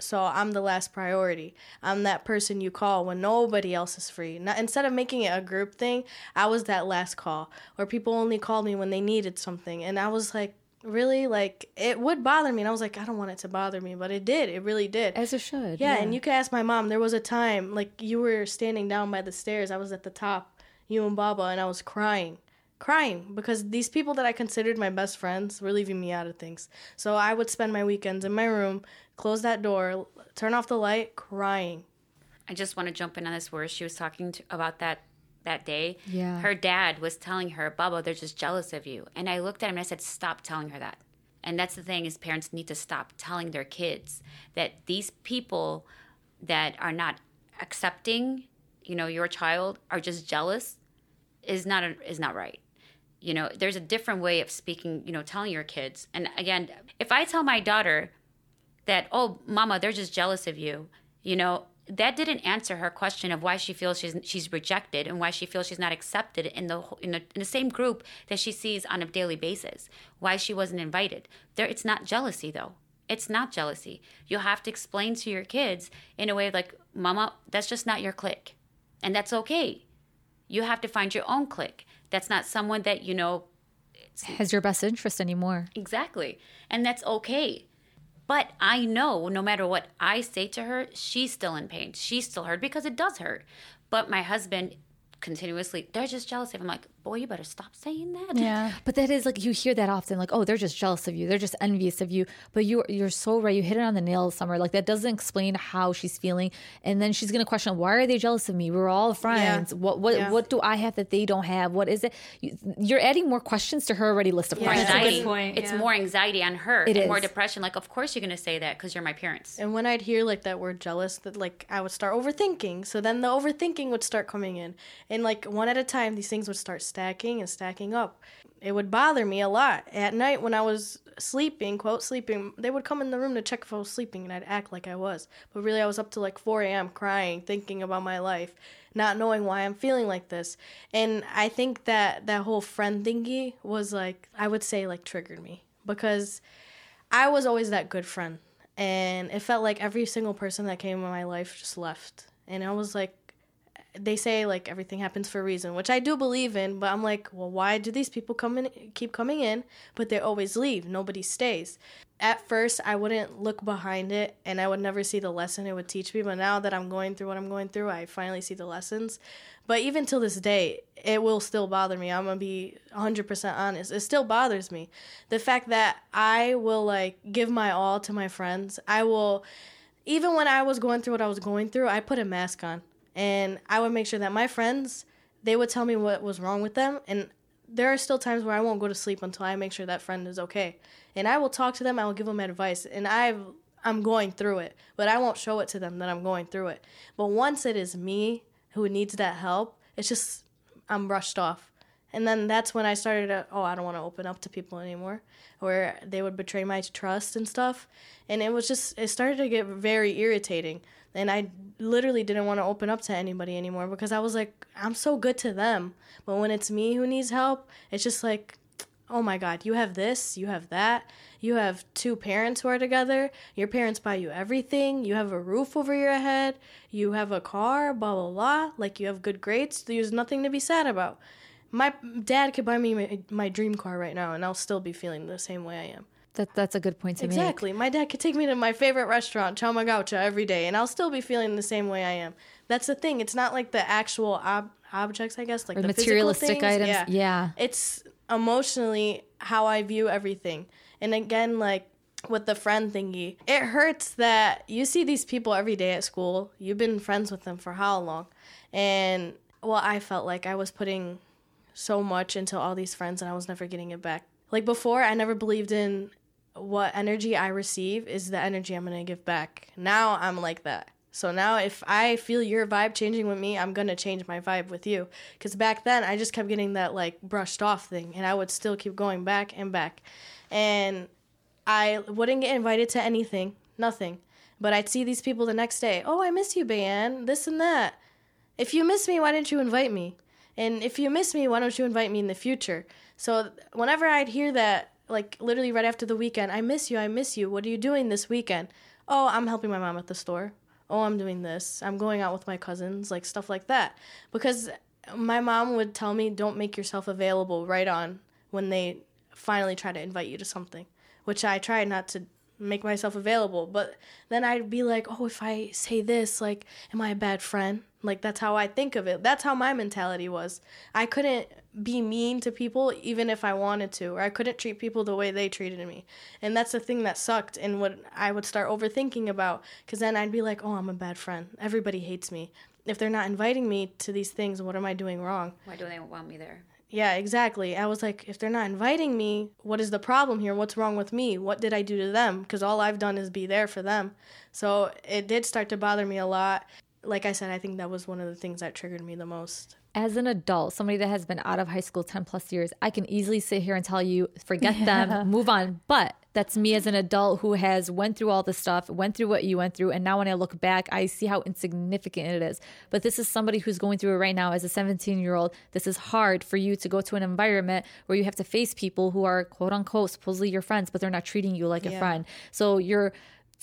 so I'm the last priority. I'm that person you call when nobody else is free. Not, instead of making it a group thing, I was that last call where people only called me when they needed something. And I was like, really like it would bother me and i was like i don't want it to bother me but it did it really did. As it should yeah, yeah, and you could ask my mom there was a time like you were standing down by the stairs i was at the top you and baba and i was crying crying because these people that i considered my best friends were leaving me out of things. So i would spend my weekends in my room close that door turn off the light crying. I just want to jump in on this where she was talking to, about that that day, yeah. her dad was telling her, Baba, they're just jealous of you. And I looked at him and I said, Stop telling her that. And that's the thing is parents need to stop telling their kids that these people that are not accepting, you know, your child are just jealous is not a, is not right. You know, there's a different way of speaking, you know, telling your kids. And again, if I tell my daughter that, "Oh, mama, they're just jealous of you." You know, that didn't answer her question of why she feels she's she's rejected and why she feels she's not accepted in the in the, in the same group that she sees on a daily basis. Why she wasn't invited. There, it's not jealousy though. It's not jealousy. You have to explain to your kids in a way like, "Mama, that's just not your clique." And that's okay. You have to find your own clique. That's not someone that, you know, has your best interest anymore. Exactly. And that's okay. But I know no matter what I say to her, she's still in pain. She's still hurt because it does hurt. But my husband continuously, they're just jealous of him. Like, boy, you better stop saying that. Yeah. But that is like you hear that often, like, oh, they're just jealous of you. They're just envious of you. But you you're so right. You hit it on the nail, Summer. Like that doesn't explain how she's feeling. And then she's gonna question, why are they jealous of me? We're all friends. Yeah. What what yeah. what do I have that they don't have? What is it? You're adding more questions to her already list of yeah, questions. Anxiety. Point, it's more anxiety on her it and is. more depression. Like, of course you're gonna say that because you're my parents. And when I'd hear like that word jealous, that like I would start overthinking. So then the overthinking would start coming in. And like one at a time, these things would start stacking and stacking up. It would bother me a lot. At night when I was sleeping, quote, sleeping, they would come in the room to check if I was sleeping and I'd act like I was. But really, I was up to like 4 a.m. crying, thinking about my life, not knowing why I'm feeling like this. And I think that that whole friend thingy was like, I would say, like, triggered me because I was always that good friend. And it felt like every single person that came in my life just left. And I was like, they say like everything happens for a reason, which I do believe in, but I'm like, well, why do these people come in keep coming in, but they always leave. Nobody stays. At first, I wouldn't look behind it and I would never see the lesson it would teach me, but now that I'm going through what I'm going through, I finally see the lessons. But even till this day, it will still bother me. I'm going to be 100% honest. It still bothers me. The fact that I will like give my all to my friends. I will even when I was going through what I was going through, I put a mask on and I would make sure that my friends they would tell me what was wrong with them and there are still times where I won't go to sleep until I make sure that friend is okay. And I will talk to them, I will give them advice, and I've I'm going through it, but I won't show it to them that I'm going through it. But once it is me who needs that help, it's just I'm brushed off. And then that's when I started to, oh, I don't want to open up to people anymore, where they would betray my trust and stuff. And it was just, it started to get very irritating and I literally didn't want to open up to anybody anymore because I was like, I'm so good to them. But when it's me who needs help, it's just like, oh my God, you have this, you have that. You have two parents who are together. Your parents buy you everything. You have a roof over your head. You have a car, blah, blah, blah. Like you have good grades. There's nothing to be sad about. My dad could buy me my, my dream car right now, and I'll still be feeling the same way I am. That, that's a good point to exactly. make. Exactly. My dad could take me to my favorite restaurant, Chow Magaucha, every day, and I'll still be feeling the same way I am. That's the thing. It's not like the actual ob- objects, I guess, like or the materialistic items. Yeah. yeah. It's emotionally how I view everything. And again, like with the friend thingy, it hurts that you see these people every day at school. You've been friends with them for how long? And well, I felt like I was putting so much into all these friends and I was never getting it back. Like before, I never believed in what energy I receive is the energy I'm to give back. Now I'm like that. So now if I feel your vibe changing with me, I'm to change my vibe with you. Cuz back then I just kept getting that like brushed off thing and I would still keep going back and back. And I wouldn't get invited to anything, nothing. But I'd see these people the next day. "Oh, I miss you, Bayan. This and that." If you miss me, why didn't you invite me? And if you miss me, why don't you invite me in the future? So whenever I'd hear that like literally right after the weekend. I miss you. I miss you. What are you doing this weekend? Oh, I'm helping my mom at the store. Oh, I'm doing this. I'm going out with my cousins, like stuff like that. Because my mom would tell me, don't make yourself available right on when they finally try to invite you to something, which I try not to make myself available. But then I'd be like, oh, if I say this, like, am I a bad friend? Like, that's how I think of it. That's how my mentality was. I couldn't be mean to people even if I wanted to, or I couldn't treat people the way they treated me. And that's the thing that sucked and what I would start overthinking about because then I'd be like, oh, I'm a bad friend. Everybody hates me. If they're not inviting me to these things, what am I doing wrong? Why do they want me there? Yeah, exactly. I was like, if they're not inviting me, what is the problem here? What's wrong with me? What did I do to them? Because all I've done is be there for them. So it did start to bother me a lot. Like I said, I think that was one of the things that triggered me the most as an adult, somebody that has been out of high school 10 plus years, I can easily sit here and tell you, forget yeah. them, move on. But that's me as an adult who has went through all this stuff, went through what you went through. And now when I look back, I see how insignificant it is. But this is somebody who's going through it right now as a 17 year old. This is hard for you to go to an environment where you have to face people who are quote unquote supposedly your friends, but they're not treating you like yeah. a friend. So you're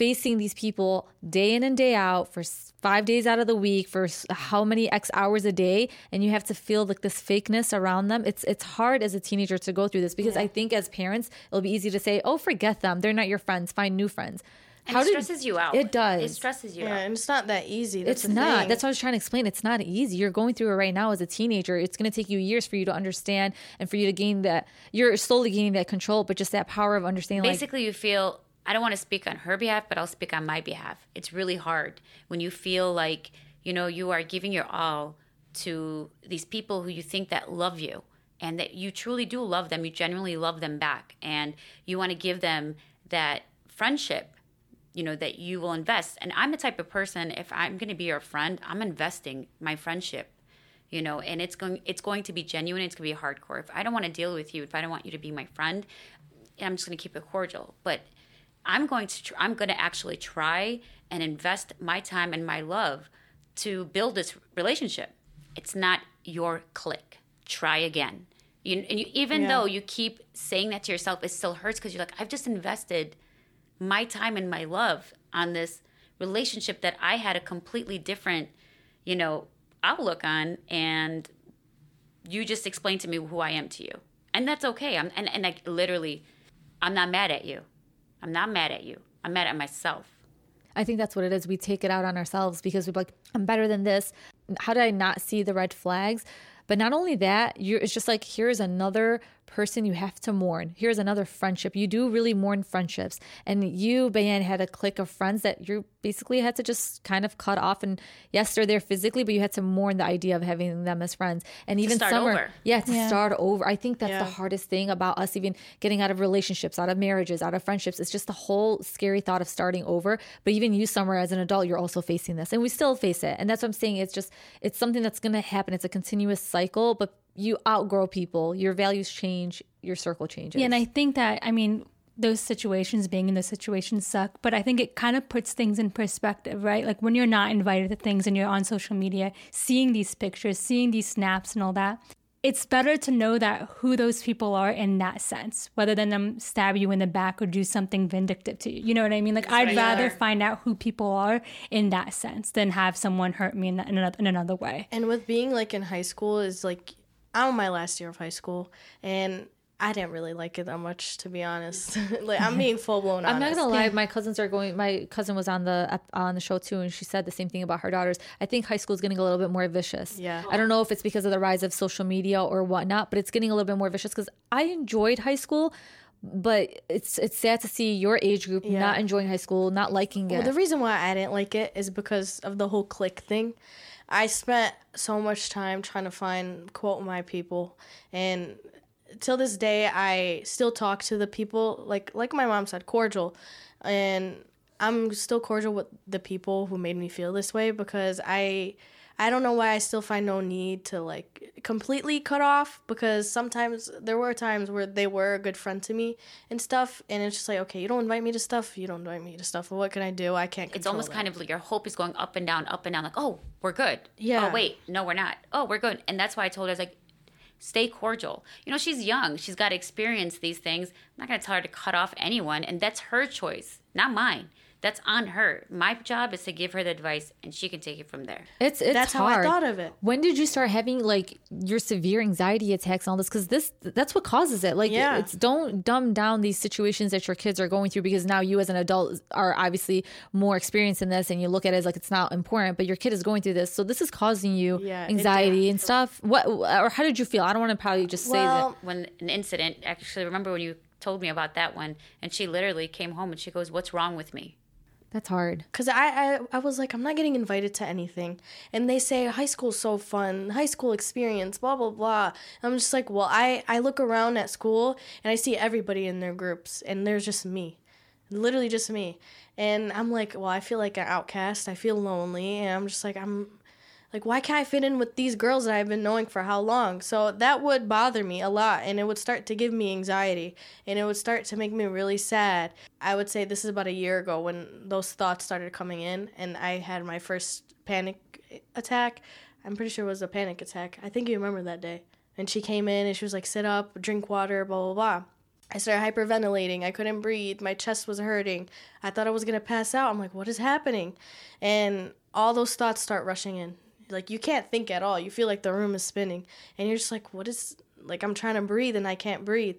facing these people day in and day out for five days out of the week for how many x hours a day and you have to feel like this fakeness around them it's it's hard as a teenager to go through this because yeah. i think as parents it'll be easy to say oh forget them they're not your friends find new friends and How it did, stresses you out. It does. It stresses you yeah, out. and it's not that easy. That's it's not. Thing. That's what I was trying to explain. It's not easy. You're going through it right now as a teenager. It's going to take you years for you to understand and for you to gain that. You're slowly gaining that control, but just that power of understanding. Basically, like, you feel. I don't want to speak on her behalf, but I'll speak on my behalf. It's really hard when you feel like you know you are giving your all to these people who you think that love you and that you truly do love them. You genuinely love them back, and you want to give them that friendship you know that you will invest and i'm the type of person if i'm going to be your friend i'm investing my friendship you know and it's going it's going to be genuine it's going to be hardcore if i don't want to deal with you if i don't want you to be my friend i'm just going to keep it cordial but i'm going to tr- i'm going to actually try and invest my time and my love to build this relationship it's not your clique try again you, and you, even yeah. though you keep saying that to yourself it still hurts because you're like i've just invested my time and my love on this relationship that I had a completely different, you know, outlook on and you just explained to me who I am to you. And that's okay. I'm and, and I literally I'm not mad at you. I'm not mad at you. I'm mad at myself. I think that's what it is. We take it out on ourselves because we're like, I'm better than this. How did I not see the red flags? But not only that, you're, it's just like here's another person you have to mourn. Here's another friendship. You do really mourn friendships. And you, Bayan, had a clique of friends that you basically had to just kind of cut off. And yes, they're there physically, but you had to mourn the idea of having them as friends. And even summer, over. yeah, to yeah. start over. I think that's yeah. the hardest thing about us even getting out of relationships, out of marriages, out of friendships. It's just the whole scary thought of starting over. But even you, summer, as an adult, you're also facing this, and we still face it. And that's what I'm saying. It's just it's something that's going to happen. It's a continuous cycle, but you outgrow people, your values change, your circle changes. Yeah, and I think that I mean those situations, being in those situations suck, but I think it kind of puts things in perspective, right? Like when you're not invited to things and you're on social media, seeing these pictures, seeing these snaps and all that, it's better to know that who those people are in that sense, rather than them stab you in the back or do something vindictive to you. You know what I mean? Like I'd rather find out who people are in that sense than have someone hurt me in, in, another, in another way. And with being like in high school is like I'm on my last year of high school, and I didn't really like it that much, to be honest. like I'm being full blown. I'm not gonna lie. My cousins are going. My cousin was on the on the show too, and she said the same thing about her daughters. I think high school is getting a little bit more vicious. Yeah. I don't know if it's because of the rise of social media or whatnot, but it's getting a little bit more vicious because I enjoyed high school. But it's it's sad to see your age group yeah. not enjoying high school, not liking it. Well, the reason why I didn't like it is because of the whole clique thing. I spent so much time trying to find quote my people. And till this day I still talk to the people like like my mom said cordial. And I'm still cordial with the people who made me feel this way because I I don't know why I still find no need to like completely cut off because sometimes there were times where they were a good friend to me and stuff, and it's just like, okay, you don't invite me to stuff, you don't invite me to stuff. what can I do? I can't. It's almost that. kind of like your hope is going up and down, up and down. Like, oh, we're good. Yeah. Oh wait, no, we're not. Oh, we're good. And that's why I told her I was like, stay cordial. You know, she's young. She's got to experience these things. I'm not going to tell her to cut off anyone, and that's her choice, not mine that's on her. My job is to give her the advice, and she can take it from there. It's it's that's hard. how I thought of it. When did you start having like your severe anxiety attacks and all this? Because this that's what causes it. Like, yeah. it's don't dumb down these situations that your kids are going through because now you as an adult are obviously more experienced in this, and you look at it as like it's not important, but your kid is going through this, so this is causing you yeah, anxiety and stuff. What or how did you feel? I don't want to probably just well, say that when an incident. Actually, remember when you told me about that one, and she literally came home and she goes, "What's wrong with me?" That's hard. Cause I, I I was like I'm not getting invited to anything, and they say high school's so fun, high school experience, blah blah blah. I'm just like, well, I I look around at school and I see everybody in their groups, and there's just me, literally just me, and I'm like, well, I feel like an outcast. I feel lonely, and I'm just like I'm like why can't i fit in with these girls that i've been knowing for how long so that would bother me a lot and it would start to give me anxiety and it would start to make me really sad i would say this is about a year ago when those thoughts started coming in and i had my first panic attack i'm pretty sure it was a panic attack i think you remember that day and she came in and she was like sit up drink water blah blah blah I started hyperventilating. I couldn't breathe. My chest was hurting. I thought I was going to pass out. I'm like, what is happening? And all those thoughts start rushing in. Like, you can't think at all. You feel like the room is spinning. And you're just like, what is, like, I'm trying to breathe and I can't breathe.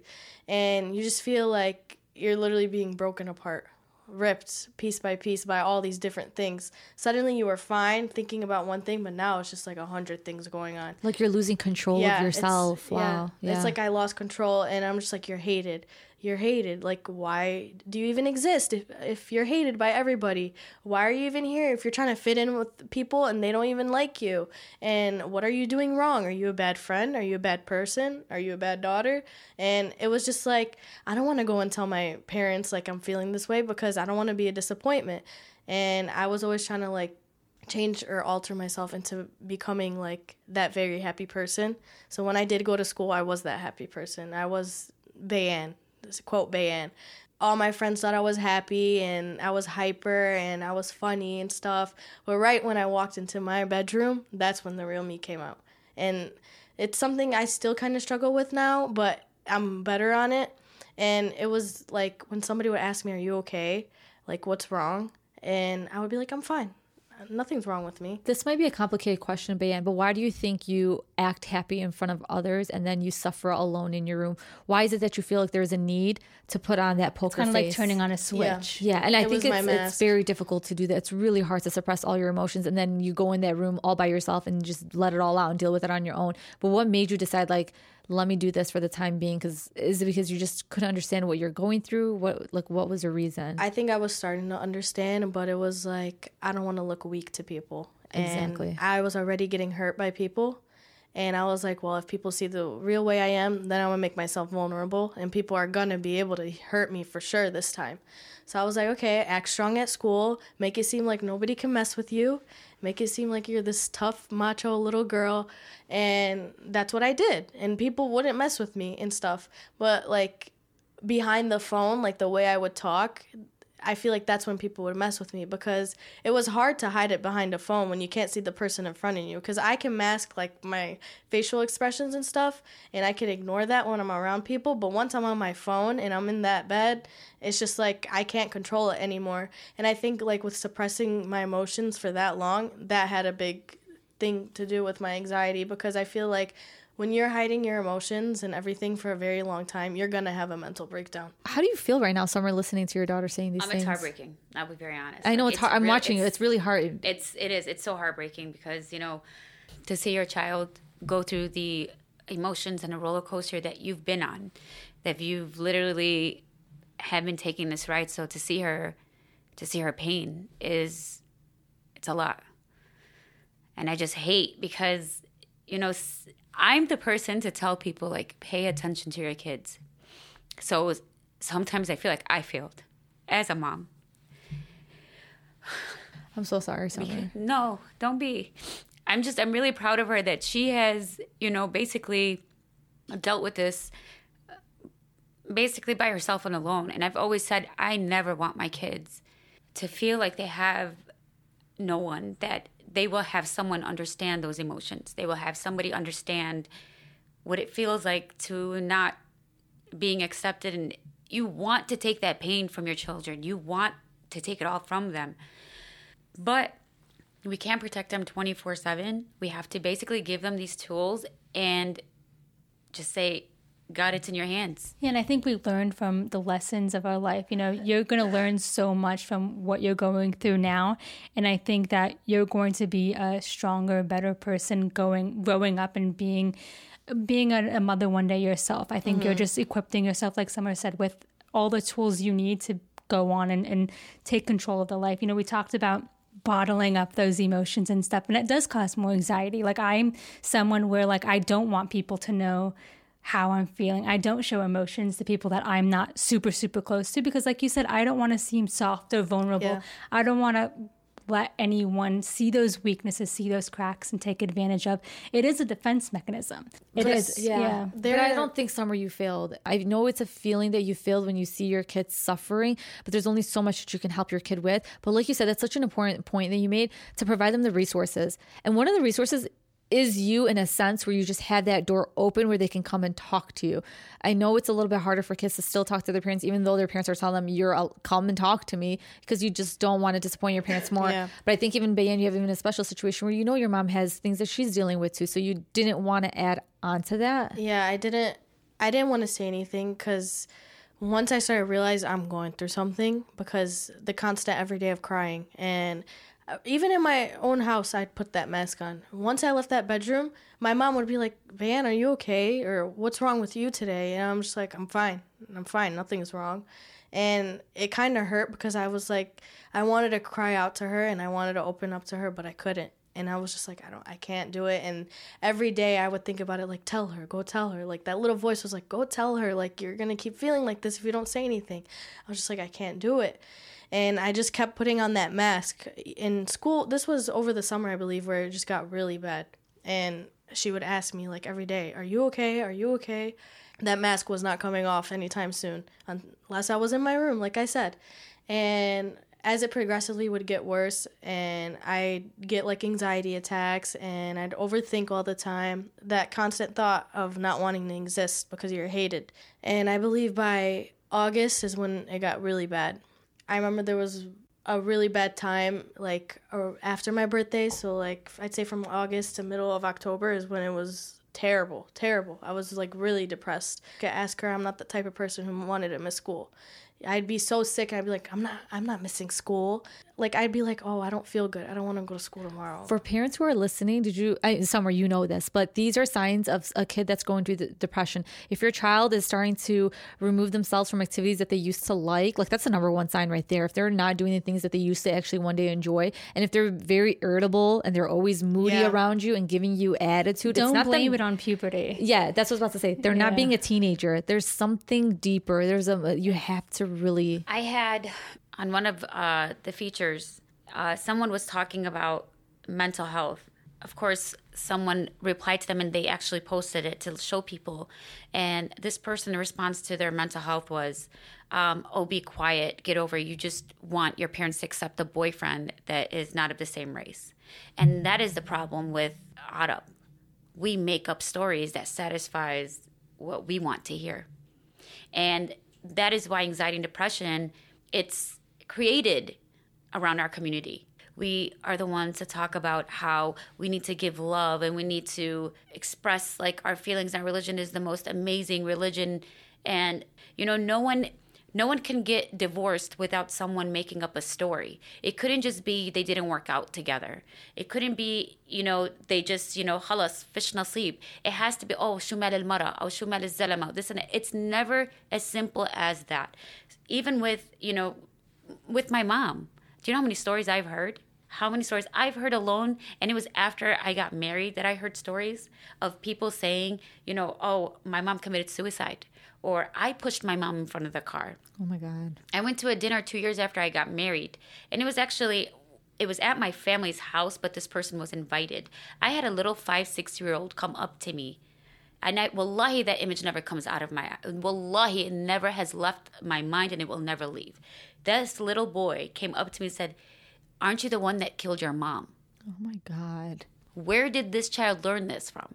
And you just feel like you're literally being broken apart ripped piece by piece by all these different things. Suddenly you were fine thinking about one thing, but now it's just like a hundred things going on. Like you're losing control yeah, of yourself. Wow. Yeah. yeah. It's like I lost control and I'm just like, you're hated you're hated. Like, why do you even exist if, if you're hated by everybody? Why are you even here if you're trying to fit in with people and they don't even like you? And what are you doing wrong? Are you a bad friend? Are you a bad person? Are you a bad daughter? And it was just like, I don't want to go and tell my parents, like, I'm feeling this way because I don't want to be a disappointment. And I was always trying to, like, change or alter myself into becoming like that very happy person. So when I did go to school, I was that happy person. I was Bayan this quote Bayan. All my friends thought I was happy and I was hyper and I was funny and stuff. But right when I walked into my bedroom, that's when the real me came out. And it's something I still kind of struggle with now, but I'm better on it. And it was like when somebody would ask me, Are you okay? Like, what's wrong? And I would be like, I'm fine nothing's wrong with me. This might be a complicated question, Bayan, but why do you think you act happy in front of others and then you suffer alone in your room? Why is it that you feel like there's a need to put on that poker face, kind of like turning on a switch. Yeah, yeah. and I it think it's, it's very difficult to do that. It's really hard to suppress all your emotions and then you go in that room all by yourself and just let it all out and deal with it on your own. But what made you decide like let me do this for the time being because is it because you just couldn't understand what you're going through? What like what was the reason? I think i was starting to understand but it was like i don't want to look weak to people. And exactly. I was already getting hurt by people and i was like well if people see the real way i am then i'm gonna make myself vulnerable and people are gonna be able to hurt me for sure this time. So i was like okay act strong at school. Make it seem like nobody can mess with you. Make it seem like you're this tough macho little girl. And that's what i did. And people wouldn't mess with me and stuff. But like behind the phone like the way i would talk I feel like that's when people would mess with me because it was hard to hide it behind a phone when you can't see the person in front of you. Because I can mask like my facial expressions and stuff, and I can ignore that when I'm around people. But once I'm on my phone and I'm in that bed, it's just like I can't control it anymore. And I think like with suppressing my emotions for that long, that had a big thing to do with my anxiety because I feel like when you're hiding your emotions and everything for a very long time, you're gonna have a mental breakdown. How do you feel right now, Summer, listening to your daughter saying these um, things? It's heartbreaking. I'll be very honest. I know it's, it's hard. I'm watching you. It's really hard. It's it is. It's so heartbreaking because you know to see your child go through the emotions and a roller coaster that you've been on, that you've literally have been taking this ride. So to see her, to see her pain is, it's a lot. And I just hate because you know I'm the person to tell people like pay attention to your kids. So sometimes I feel like I failed as a mom. I'm so sorry, Summer. No, don't be. I'm just I'm really proud of her that she has, you know, basically dealt with this uh, basically by herself and alone. And I've always said I never want my kids to feel like they have no one that they will have someone understand those emotions. They will have somebody understand what it feels like to not being accepted and you want to take that pain from your children. You want to take it all from them. But we can't protect them 24/7. We have to basically give them these tools and just say God, it's in your hands. Yeah, and I think we learned from the lessons of our life. You know, you're going to learn so much from what you're going through now, and I think that you're going to be a stronger, better person going growing up and being being a, a mother one day yourself. I think mm-hmm. you're just equipping yourself, like Summer said, with all the tools you need to go on and, and take control of the life. You know, we talked about bottling up those emotions and stuff and it does cause more anxiety like i'm someone where like i don't want people to know how I'm feeling. I don't show emotions to people that I'm not super, super close to because, like you said, I don't want to seem soft or vulnerable. Yeah. I don't want to let anyone see those weaknesses, see those cracks, and take advantage of. It is a defense mechanism. It but, is, yeah. yeah. But I don't think summer you failed. I know it's a feeling that you failed when you see your kids suffering, but there's only so much that you can help your kid with. But like you said, that's such an important point that you made to provide them the resources. And one of the resources is you in a sense where you just have that door open where they can come and talk to you. I know it's a little bit harder for kids to still talk to their parents, even though their parents are telling them, "You're uh, come and talk to me," because you just don't want to disappoint your parents more. yeah. But I think even Bayan, you have even a special situation where you know your mom has things that she's dealing with too, so you didn't want to add on to that. Yeah, I didn't. I didn't want to say anything because once I started realize I'm going through something because the constant every day of crying and Uh, even in my own house, I'd put that mask on. Once I left that bedroom, my mom would be like, Van, are you okay? Or what's wrong with you today? And I'm just like, I'm fine. I'm fine. Nothing's wrong. And it kind of hurt because I was like, I wanted to cry out to her and I wanted to open up to her, but I couldn't. And I was just like, I don't, I can't do it. And every day I would think about it, like, tell her, go tell her. Like that little voice was like, go tell her. Like you're gonna keep feeling like this if you don't say anything. I was just like, I can't do it and I just kept putting on that mask in school. This was over the summer, I believe, where it just got really bad. And she would ask me like every day, "Are you okay? Are you okay?" That mask was not coming off anytime soon, unless I was in my room, like I said. And as it progressively would get worse, and I'd get like anxiety attacks, and I'd overthink all the time. That constant thought of not wanting to exist because you're hated. And I believe by August is when it got really bad I remember there was a really bad time like after my birthday. So like i'd say from august to middle of october is when it was terrible terrible. I was like really depressed. I ask her i'm not the type of person who wanted to miss school I'd be so sick. I'd be like, I'm not, I'm not missing school. Like I'd be like, oh, I don't feel good. I don't want to go to school tomorrow. For parents who are listening, did you? I, somewhere you know this, but these are signs of a kid that's going through the depression. If your child is starting to remove themselves from activities that they used to like, like that's the number one sign right there. If they're not doing the things that they used to actually one day enjoy, and if they're very irritable and they're always moody yeah. around you and giving you attitude, don't it's not blame them, it on puberty. Yeah, that's what I was about to say. They're yeah. not being a teenager. There's something deeper. There's a you have to really. I had on one of uh, the features, uh, someone was talking about mental health. Of course, someone replied to them and they actually posted it to show people. And this person, response to their mental health was, um, "Oh, be quiet, get over. It. You just want your parents to accept a boyfriend that is not of the same race." And that is the problem with Arab. We make up stories that satisfies what we want to hear, and that is why anxiety and depression it's created around our community. We are the ones to talk about how we need to give love and we need to express like our feelings. Our religion is the most amazing religion and you know no one no one can get divorced without someone making up a story. It couldn't just be they didn't work out together. It couldn't be, you know, they just, you know, halas, fish nasib. It has to be, oh, shumal al mara, oh, shumal al zalama, this and that. It's never as simple as that. Even with, you know, with my mom. Do you know how many stories I've heard? How many stories I've heard alone, and it was after I got married that I heard stories of people saying, you know, oh, my mom committed suicide or I pushed my mom in front of the car. Oh my God. I went to a dinner two years after I got married, and it was actually. It was at my family's house, but this person was invited. I had a little five, six year old come up to me and I, wallahi, that image never comes out of my, wallahi, it never has left my mind and it will never leave. This little boy came up to me and said, Aren't you the one that killed your mom? Oh my God. Where did this child learn this from?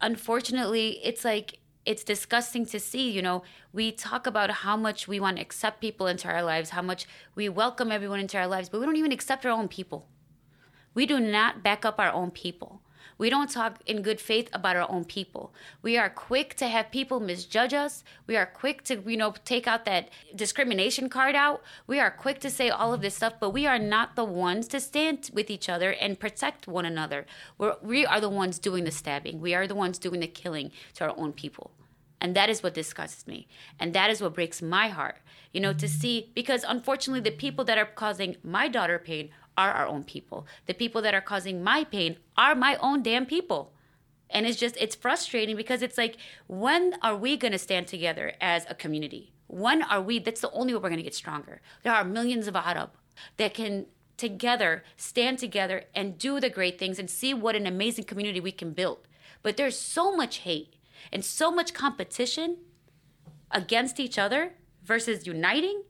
Unfortunately, it's like it's disgusting to see. You know, we talk about how much we want to accept people into our lives, how much we welcome everyone into our lives, but we don't even accept our own people. We do not back up our own people. We don't talk in good faith about our own people. We are quick to have people misjudge us. We are quick to, you know, take out that discrimination card out. We are quick to say all of this stuff, but we are not the ones to stand with each other and protect one another. We're, we are the ones doing the stabbing. We are the ones doing the killing to our own people. And that is what disgusts me. And that is what breaks my heart, you know, to see, because unfortunately, the people that are causing my daughter pain are our own people. The people that are causing my pain are my own damn people. And it's just, it's frustrating because it's like, when are we going to stand together as a community? When are we, that's the only way we're going to get stronger. There are millions of Arab that can together stand together and do the great things and see what an amazing community we can build. But there's so much hate and so much competition against each other versus uniting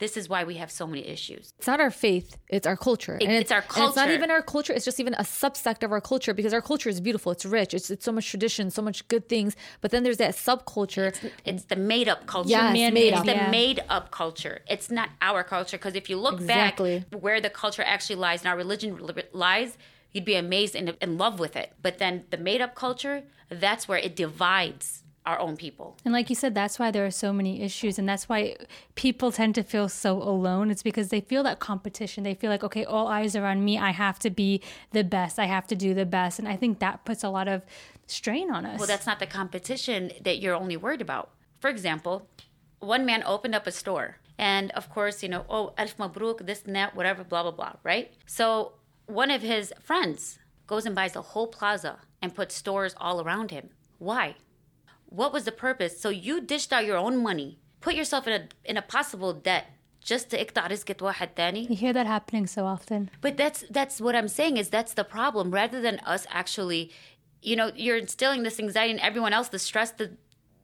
this is why we have so many issues. It's not our faith, it's our culture. It, and it's, it's, our culture. it's not even our culture, it's just even a subsect of our culture because our culture is beautiful, it's rich, it's, it's so much tradition, so much good things. But then there's that subculture. It's, it's the made up culture. Yes, Man, made it's up. the Yeah. made up culture. It's not our culture. Because if you look Exactly. back where the culture actually lies and our religion lies, you'd be amazed and in love with it. But then the made up culture, that's where it divides our own people. And like you said, that's why there are so many issues. And that's why people tend to feel so alone. It's because they feel that competition. They feel like, okay, all eyes are on me. I have to be the best. I have to do the best. And I think that puts a lot of strain on us. Well, that's not the competition that you're only worried about. For example, one man opened up a store. And of course, you know, oh, Alf Mabruk, this and that, whatever, blah, blah, blah, right? So one of his friends goes and buys a whole plaza and puts stores all around him. Why? What was the purpose? So you dished out your own money, put yourself in a in a possible debt just to اقطع رزقة واحد تاني. you hear that happening so often. But that's that's what I'm saying is that's the problem. Rather than us actually, you know, you're instilling this anxiety in everyone else, the stress, the,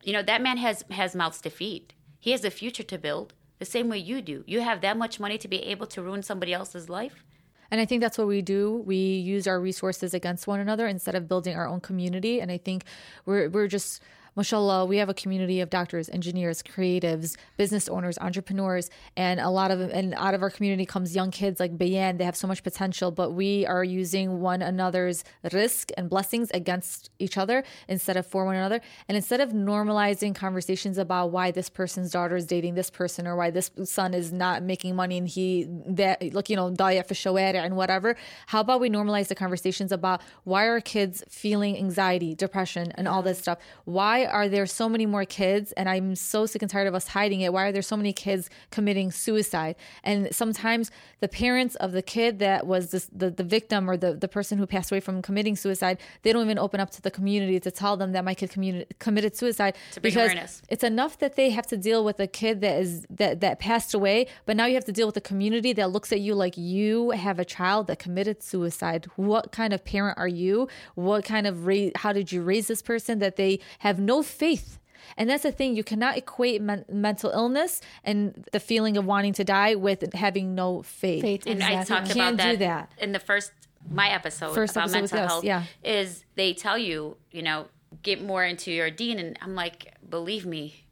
you know, that man has has mouths to feed. He has a future to build, the same way you do. You have that much money to be able to ruin somebody else's life. And I think that's what we do. We use our resources against one another instead of building our own community. And I think we're we're just mashallah, we have a community of doctors, engineers, creatives, business owners, entrepreneurs, and a lot of and out of our community comes young kids like Bayan. They have so much potential, but we are using one another's rizq and blessings against each other instead of for one another. And instead of normalizing conversations about why this person's daughter is dating this person or why this son is not making money and he that like you know diet for shawara and whatever, how about we normalize the conversations about why are kids feeling anxiety, depression, and all this stuff? Why are there so many more kids? And I'm so sick and tired of us hiding it. Why are there so many kids committing suicide? And sometimes the parents of the kid that was this, the, the victim or the, the person who passed away from committing suicide, they don't even open up to the community to tell them that my kid communi- committed suicide. To bring because awareness. it's enough that they have to deal with a kid that is that, that passed away, but now you have to deal with a community that looks at you like you have a child that committed suicide. What kind of parent are you? What kind of how did you raise this person that they have no faith? And that's the thing, you cannot equate men- mental illness and the feeling of wanting to die with having no faith. Faith, And I exactly. talked Can't about that, do that. in the first my episode First about episode with mental us, health. yeah. Is they tell you, you know, get more into your deen, and I'm like, believe me,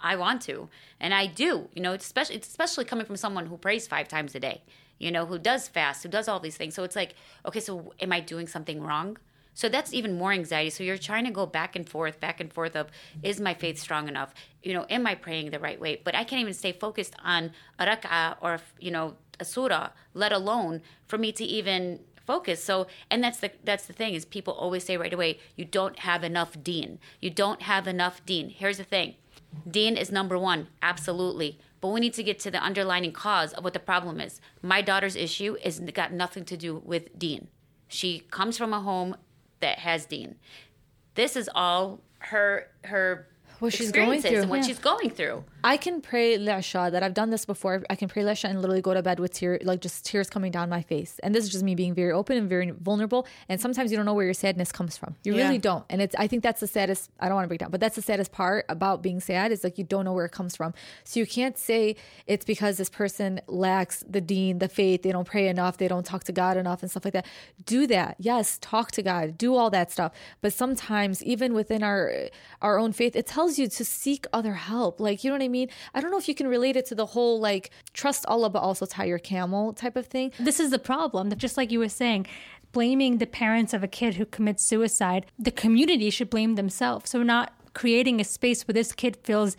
I want to, and I do. You know, it's especially it's especially coming from someone who prays five times a day. You know, who does fast, who does all these things. So it's like, okay, so am I doing something wrong? So that's even more anxiety. So you're trying to go back and forth, back and forth of, is my faith strong enough? You know, am I praying the right way? But I can't even stay focused on a rak'ah or, you know, a surah, let alone for me to even focus. So, and that's the that's the thing is people always say right away, you don't have enough deen. You don't have enough deen. Here's the thing. Deen is number 1, absolutely. But we need to get to the underlying cause of what the problem is. My daughter's issue is got nothing to do with deen. She comes from a home that has Deen. This is all her her What she's going experiences through. and what Yeah. she's going through. I can pray L'Isha that I've done this before. I can pray L'Isha and literally go to bed with tears, like just tears coming down my face. And this is just me being very open and very vulnerable. And sometimes you don't know where your sadness comes from. You Yeah. really don't. And it's, I think that's the saddest, I don't want to break down, but that's the saddest part about being sad is like you don't know where it comes from. So you can't say it's because this person lacks the deen, the faith, they don't pray enough, they don't talk to God enough and stuff like that. Do that. Yes, talk to God, do all that stuff. But sometimes even within our our own faith, it tells you to seek other help. Like, you know what I mean? I don't know if you can relate it to the whole like trust Allah but also tie your camel type of thing. This is the problem. that Just like you were saying, blaming the parents of a kid who commits suicide, the community should blame themselves. So, not creating a space where this kid feels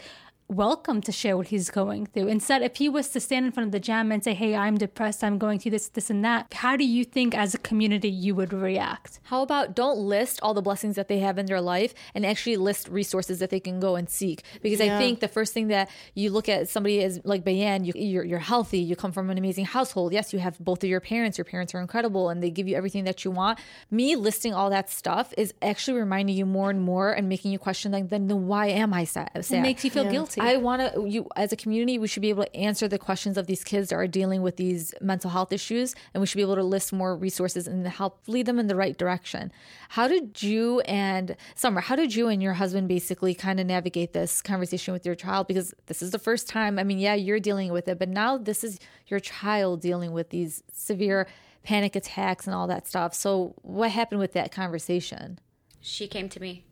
welcome to share what he's going through. Instead, if he was to stand in front of the jam and say, Hey, I'm depressed, I'm going through this, this, and that, how do you think as a community you would react? How about don't list all the blessings that they have in their life and actually list resources that they can go and seek? Because I think the first thing that you look at somebody is like Bayan, you, you're, you're healthy, you come from an amazing household. Yes, you have both of your parents. Your parents are incredible and they give you everything that you want. Me listing all that stuff is actually reminding you more and more and making you question like, then, then why am I sad? sad? It makes you feel guilty. Difficulty. I want to you as a community, we should be able to answer the questions of these kids that are dealing with these mental health issues, and we should be able to list more resources and help lead them in the right direction. How did you and Summer? How did you and your husband basically kind of navigate this conversation with your child? Because this is the first time. I mean, yeah, you're dealing with it, but now this is your child dealing with these severe panic attacks and all that stuff. So, what happened with that conversation? She came to me.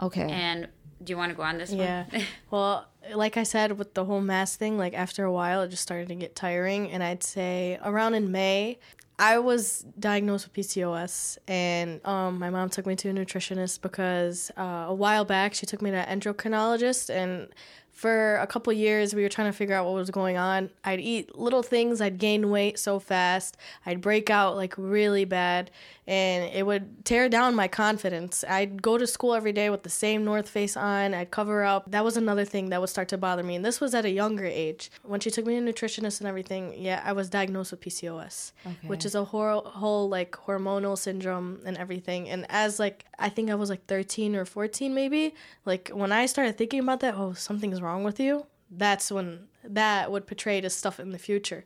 Okay. And do you want to go on this yeah. one? Yeah. well, like I said, with the whole mask thing, like after a while, it just started to get tiring. And I'd say around in May, I was diagnosed with PCOS, and um, my mom took me to a nutritionist because uh, a while back she took me to an endocrinologist, and for a couple years we were trying to figure out what was going on. I'd eat little things. I'd gain weight so fast. I'd break out like really bad. And it would tear down my confidence. I'd go to school every day with the same north face on. I'd cover up. That was another thing that would start to bother me. And this was at a younger age. When she took me to a nutritionist and everything yeah i was diagnosed with pcos okay. which is a whole, whole like hormonal syndrome and everything. And as like i think i was like 13 or 14 maybe like when i started thinking about that oh something's wrong with you, that's when that would portray to stuff in the future.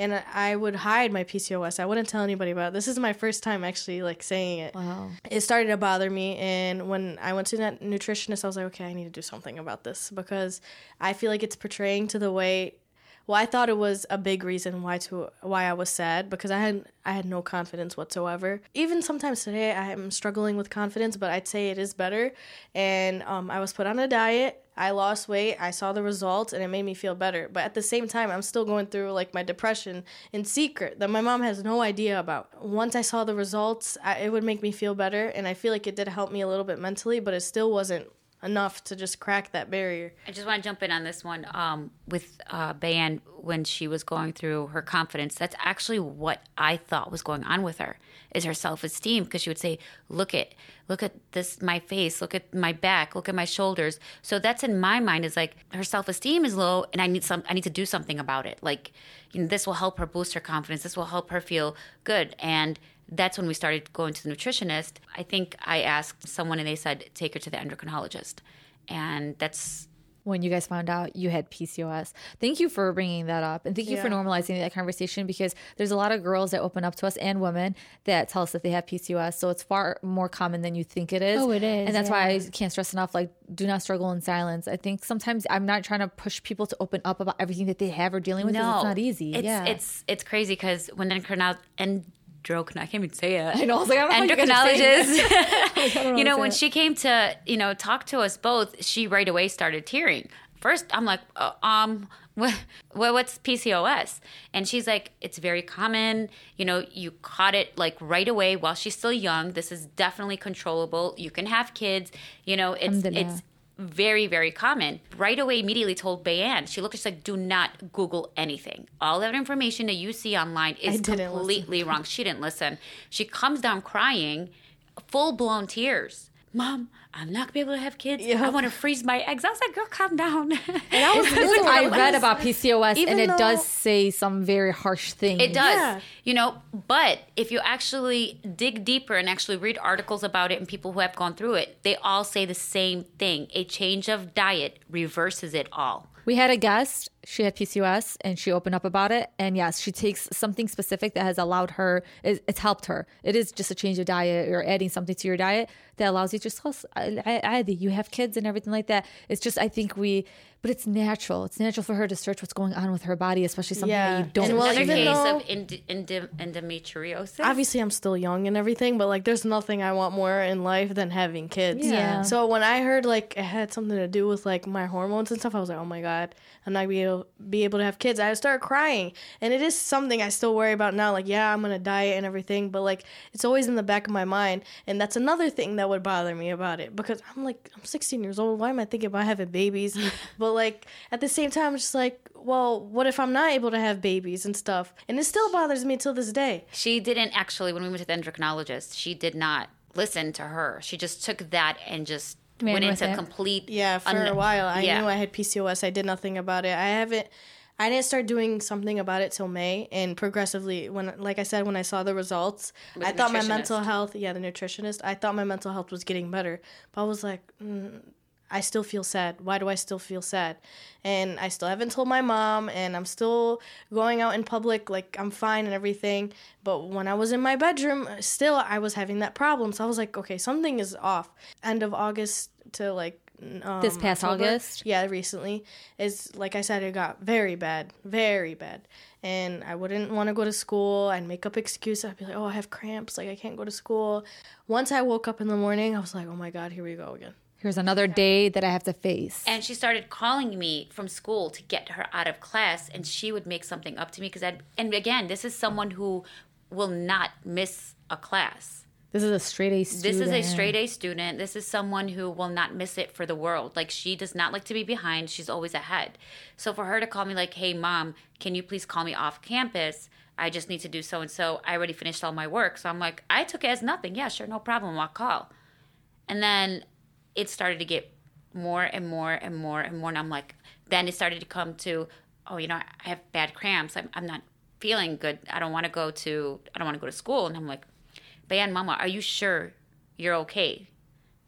And I would hide my PCOS. I wouldn't tell anybody about it. This is my first time actually like saying it. Wow. It started to bother me and when I went to that nutritionist, I was like, okay, I need to do something about this because I feel like it's portraying to the way well, I thought it was a big reason why to why I was sad because I had I had no confidence whatsoever. Even sometimes today I am struggling with confidence, but I'd say it is better. And um, I was put on a diet. I lost weight. I saw the results, and it made me feel better. But at the same time, I'm still going through like my depression in secret that my mom has no idea about. Once I saw the results, I, it would make me feel better, and I feel like it did help me a little bit mentally, but it still wasn't enough to just crack that barrier. I just want to jump in on this one um, with uh, Bayan when she was going through her confidence. That's actually what I thought was going on with her is her self esteem because she would say, "Look at, look at this, my face, look at my back, look at my shoulders." So that's in my mind is like her self esteem is low, and I need some, I need to do something about it. Like, you know, this will help her boost her confidence. This will help her feel good and that's when we started going to the nutritionist. I think I asked someone and they said, take her to the endocrinologist. And that's when you guys found out you had PCOS. Thank you for bringing that up. And thank you yeah. for normalizing that conversation because there's a lot of girls that open up to us and women that tell us that they have PCOS. So it's far more common than you think it is. Oh, it is. And that's yeah. why I can't stress enough like, do not struggle in silence. I think sometimes I'm not trying to push people to open up about everything that they have or dealing with. No, it's not easy. It's, yeah. It's, it's crazy because when endocrinologist, I can't even say it. I know. I was like, I don't endocrinologist. you know, when she came to you know talk to us both, she right away started tearing. First, I'm like, uh, um, what, what's PCOS? And she's like, it's very common. You know, you caught it like right away while she's still young. This is definitely controllable. You can have kids. You know, it's it's very, very common. Right away, immediately told Bayan. She looked, she's like, do not Google anything. All that information that you see online is completely wrong. She didn't listen. She comes down crying, full blown tears. Mom, I'm not gonna be able to have kids. I want to freeze my eggs. I was like, girl, calm down. And I was I read about PCOS Even and it though, does say some very harsh things. It does. Yeah. You know, but if you actually dig deeper and actually read articles about it and people who have gone through it, they all say the same thing. A change of diet reverses it all. We had a guest, she had PCOS and she opened up about it. And yes, she takes something specific that has allowed her, it's helped her. It is just a change of diet or adding something to your diet that allows you to just, oh, you have kids and everything like that. It's just, I think we, but it's natural. It's natural for her to search what's going on with her body, especially something yeah. that you don't. And well, another case though, of end- end- endometriosis. Obviously, I'm still young and everything, but like, there's nothing I want more in life than having kids. Yeah. So when I heard like it had something to do with like my hormones and stuff, I was like, oh my god, I'm not gonna be able, be able to have kids. I started crying, and it is something I still worry about now. Like, yeah, I'm gonna diet and everything, but like, it's always in the back of my mind, and that's another thing that would bother me about it because I'm like, I'm 16 years old. Why am I thinking about having babies? but like at the same time, I'm just like, well, what if I'm not able to have babies and stuff? And it still bothers me till this day. She didn't actually, when we went to the endocrinologist, she did not listen to her. She just took that and just went into it. complete. Yeah, for un- a while. I yeah. knew I had PCOS. I did nothing about it. I haven't. I didn't start doing something about it till May, and progressively, when like I said, when I saw the results, With I thought my mental health. Yeah, the nutritionist. I thought my mental health was getting better, but I was like. Mm, I still feel sad. Why do I still feel sad? And I still haven't told my mom, and I'm still going out in public like I'm fine and everything. But when I was in my bedroom, still I was having that problem. So I was like, okay, something is off. End of August to like um, this past October, August. Yeah, recently is like I said, it got very bad, very bad, and I wouldn't want to go to school. I'd make up excuses. I'd be like, "Oh, I have cramps. Like I can't go to school." Once I woke up in the morning, I was like, "Oh my god, here we go again." Here's another day that I have to face. And she started calling me from school to get her out of class, and she would make something up to me because I. And again, this is someone who will not miss a class. This is a straight A student. This is a straight A student. This is someone who will not miss it for the world. Like she does not like to be behind. She's always ahead. So for her to call me like, "Hey mom, can you please call me off campus? I just need to do so and so. I already finished all my work." So I'm like, I took it as nothing. Yeah, sure, no problem. I'll call. And then it started to get more and more and more and more. And I'm like, then it started to come to, oh, you know, I have bad cramps. I'm, I'm not feeling good. I don't want to go to, I don't want to go to school. And I'm like, Bayan, Mama, are you sure you're okay?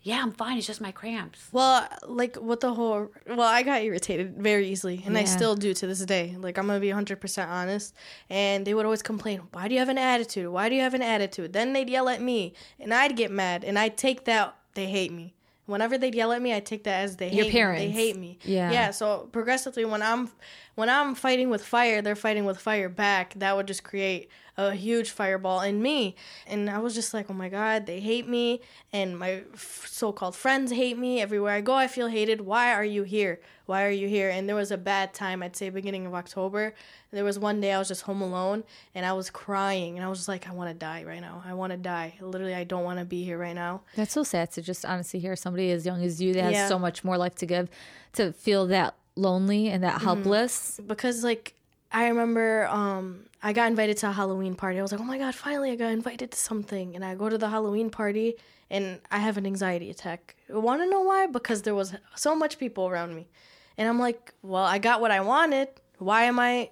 Yeah, I'm fine. It's just my cramps. Well, like what the whole well, I got irritated very easily, and yeah. I still do to this day. Like I'm gonna be 100 percent honest. And they would always complain, "Why do you have an attitude? Why do you have an attitude?" Then they'd yell at me, and I'd get mad, and I'd take that they hate me. Whenever they'd yell at me, I take that as they Your hate parents. Me. They hate me. Yeah. Yeah. So progressively, when I'm when I'm fighting with fire, they're fighting with fire back. That would just create a huge fireball in me. And I was just like, oh my God, they hate me. And my so called friends hate me. Everywhere I go, I feel hated. Why are you here? Why are you here? And there was a bad time, I'd say beginning of October. There was one day I was just home alone and I was crying. And I was just like, I want to die right now. I want to die. Literally, I don't want to be here right now. That's so sad to just honestly hear somebody as young as you that has yeah. so much more life to give to feel that lonely and that mm-hmm. helpless. Mm-hmm. Because, like, I remember um, I got invited to a Halloween party. I was like, oh my God, finally I got invited to something. And I go to the Halloween party and I have an anxiety attack. Want to know why? Because there was so much people around me. And I'm like, well, I got what I wanted. Why am I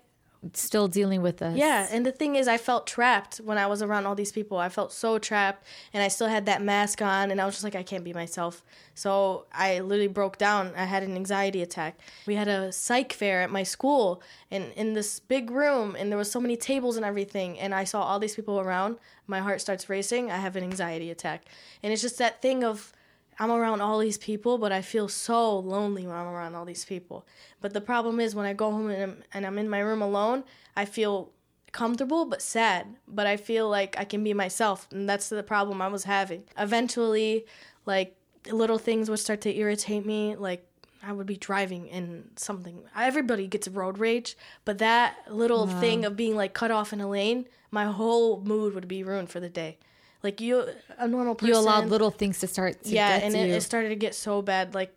still dealing with this. Yeah, and the thing is, I felt trapped when I was around all these people. I felt so trapped, and I still had that mask on, and I was just like, I can't be myself. So I literally broke down. I had an anxiety attack. We had a psych fair at my school, and in this big room, and there was so many tables and everything, and I saw all these people around. My heart starts racing. I have an anxiety attack, and it's just that thing of I'm around all these people, but I feel so lonely when I'm around all these people. But the problem is when I go home and I'm, and I'm in my room alone, I feel comfortable but sad. But I feel like I can be myself, and that's the problem I was having. Eventually, like little things would start to irritate me, like I would be driving and something. Everybody gets road rage, but that little wow. thing of being like cut off in a lane, my whole mood would be ruined for the day. Like you, a normal person. You allowed little things to start. To yeah, and it, it, started to get so bad. Like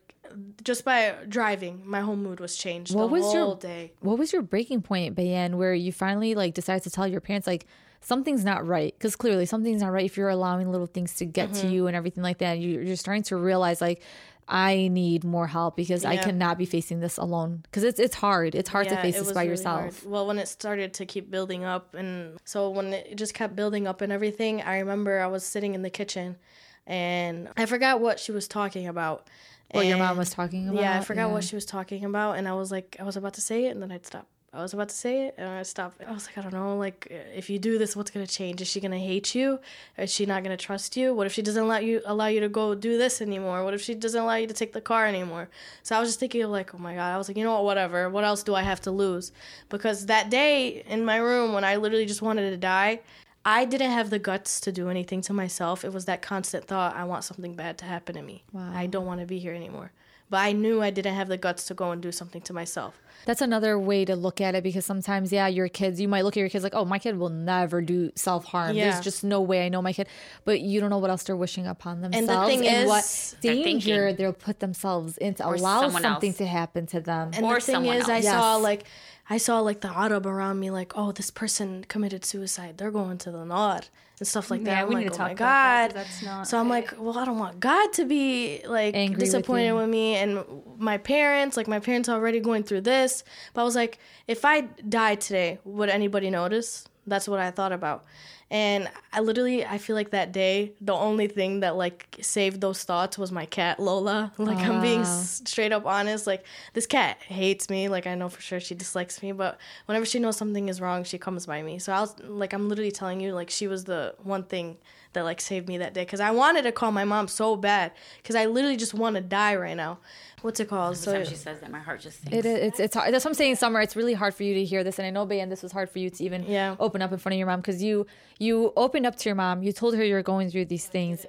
just by driving, my whole mood was changed. What was your day? What was your breaking point, Bayan, where you finally like decided to tell your parents like something's not right? Because clearly something's not right if you're allowing little things to get mm-hmm. to you and everything like that. You're, you're starting to realize like I need more help because yeah. I cannot be facing this alone. Because it's it's hard. It's hard yeah, to face this by really yourself. Hard. Well, when it started to keep building up, and so when it just kept building up and everything, I remember I was sitting in the kitchen, and I forgot what she was talking about. What your mom was talking about? Yeah, I forgot yeah. what she was talking about, and I was like, I was about to say it, and then I'd stop. I was about to say it and I stopped. I was like, I don't know, like if you do this, what's gonna change? Is she gonna hate you? Is she not gonna trust you? What if she doesn't let you allow you to go do this anymore? What if she doesn't allow you to take the car anymore? So I was just thinking of like, oh my god. I was like, you know what, whatever. What else do I have to lose? Because that day in my room when I literally just wanted to die, I didn't have the guts to do anything to myself. It was that constant thought, I want something bad to happen to me. Wow. I don't want to be here anymore. But I knew I didn't have the guts to go and do something to myself. That's another way to look at it because sometimes, yeah, your kids, you might look at your kids like, oh, my kid will never do self harm. Yeah. There's just no way I know my kid. But you don't know what else they're wishing upon themselves and, the thing and is, what danger they'll put themselves into, allow something else. to happen to them. And or the thing is, else. I yes. saw like, I saw like the Arab around me, like, oh, this person committed suicide. They're going to the Nar and stuff like that. Yeah, I'm we like, need to oh talk my God. That, that's not so. I'm like, well, I don't want God to be like Angry disappointed with, with, me and my parents. Like my parents are already going through this. But I was like, if I die today, would anybody notice? That's what I thought about. And I literally, I feel like that day, the only thing that like saved those thoughts was my cat Lola. Like uh. I'm being ah. straight up honest. Like this cat hates me. Like I know for sure she dislikes me, but whenever she knows something is wrong, she comes by me. So I was like, I'm literally telling you, like she was the one thing that like saved me that day because I wanted to call my mom so bad because I literally just want to die right now. What's it called? Every so time she says that, my heart just sinks. It is. It's, it's hard. That's what I'm saying, Summer. It's really hard for you to hear this, and I know, Bayan, this was hard for you to even yeah. open up in front of your mom because you you opened up to your mom. You told her you were going through these things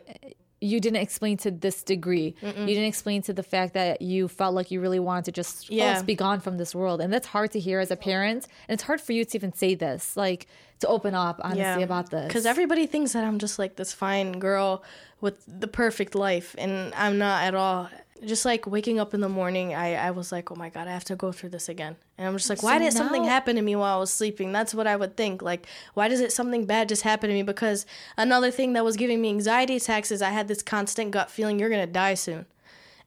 you didn't explain to this degree. Mm-mm. You didn't explain to the fact that you felt like you really wanted to just yeah. be gone from this world. And that's hard to hear as a parent. And it's hard for you to even say this, like to open up honestly yeah. about this. Because everybody thinks that I'm just like this fine girl with the perfect life. And I'm not at all just like waking up in the morning, I, I was like, oh my God, I have to go through this again. And I'm just like, why so did now- something happen to me while I was sleeping? That's what I would think. Like, why does it something bad just happen to me? Because another thing that was giving me anxiety attacks is I had this constant gut feeling you're going to die soon.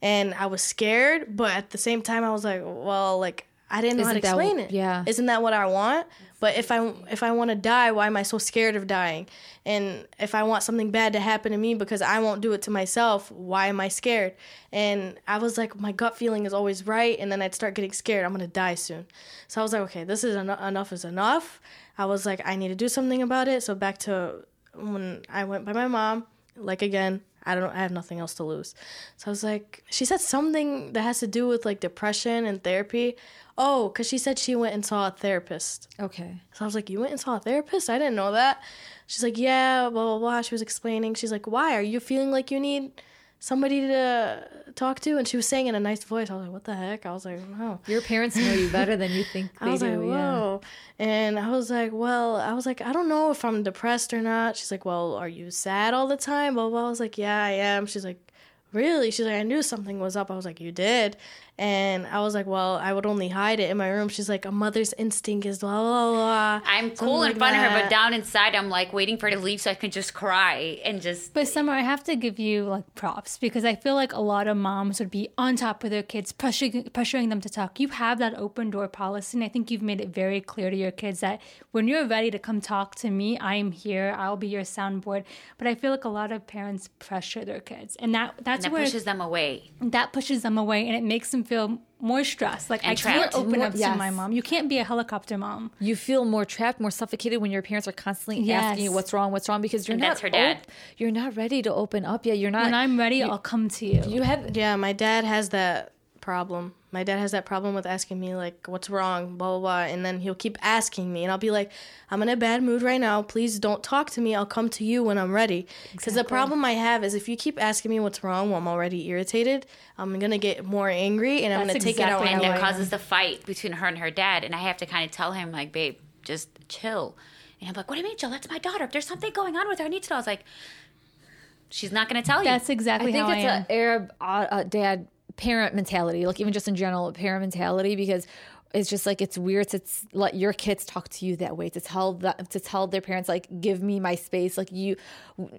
And I was scared, but at the same time, I was like, well, like, I didn't know Isn't how to explain it. Yeah. Isn't that what I want? But if I if I want to die, why am I so scared of dying? And if I want something bad to happen to me because I won't do it to myself, why am I scared? And I was like, my gut feeling is always right, and then I'd start getting scared. I'm gonna die soon. So I was like, okay, this is en- enough is enough. I was like, I need to do something about it. So back to when I went by my mom, like again, I don't I have nothing else to lose. So I was like, she said something that has to do with like depression and therapy. Oh, because she said she went and saw a therapist. Okay. So I was like, You went and saw a therapist? I didn't know that. She's like, Yeah, blah, blah, blah. She was explaining. She's like, Why? Are you feeling like you need somebody to talk to? And she was saying in a nice voice. I was like, What the heck? I was like, "Wow." Your parents know you better than you think they I was do. Like, Whoa. Yeah. And I was like, Well, I was like, I don't know if I'm depressed or not. She's like, Well, are you sad all the time? Blah, blah. I was like, Yeah, I am. She's like, Really? She's like, I knew something was up. I was like, You did? And I was like, well, I would only hide it in my room. She's like, a mother's instinct is blah, blah, blah. I'm cool in front that. of her, but down inside, I'm like waiting for her to leave so I can just cry and just. But Summer, I have to give you like props because I feel like a lot of moms would be on top of their kids, pressuring, pressuring them to talk. You have that open door policy. And I think you've made it very clear to your kids that when you're ready to come talk to me, I am here. I'll be your soundboard. But I feel like a lot of parents pressure their kids. And that that's and that where pushes them away. That pushes them away and it makes them feel more stress. Like and I trapped. can't open more, up yes. to my mom. You can't be a helicopter mom. You feel more trapped, more suffocated when your parents are constantly yes. asking you what's wrong, what's wrong, because you're and not. That's her dad. Op- you're not ready to open up yet. You're not. When I'm ready, you, I'll come to you. You have. Yeah, my dad has that problem. My dad has that problem with asking me like, "What's wrong?" Blah blah blah, and then he'll keep asking me, and I'll be like, "I'm in a bad mood right now. Please don't talk to me. I'll come to you when I'm ready." Because exactly. the problem I have is if you keep asking me what's wrong while I'm already irritated, I'm gonna get more angry, and That's I'm gonna exactly take it out. And it causes the fight between her and her dad, and I have to kind of tell him like, "Babe, just chill." And I'm like, "What do you mean, chill? That's my daughter. If there's something going on with her, I need to know." I was like she's not going to tell you. That's exactly how I think how it's an Arab uh, uh, dad parent mentality, like even just in general, parent mentality, because it's just like it's weird to let your kids talk to you that way to tell that to tell their parents like give me my space. Like you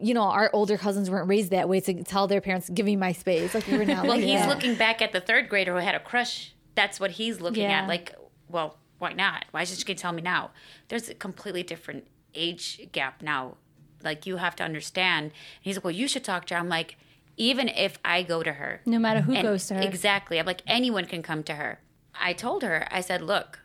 you know our older cousins weren't raised that way to tell their parents give me my space. Like you're now well like he's that. looking back at the third grader who had a crush. That's what he's looking yeah. at like well why not? Why is she gonna tell me now? There's a completely different age gap now. Like you have to understand. And he's like well you should talk to her. I'm like even if I go to her. No matter who goes to her. Exactly. I'm like, anyone can come to her. I told her, I said, look,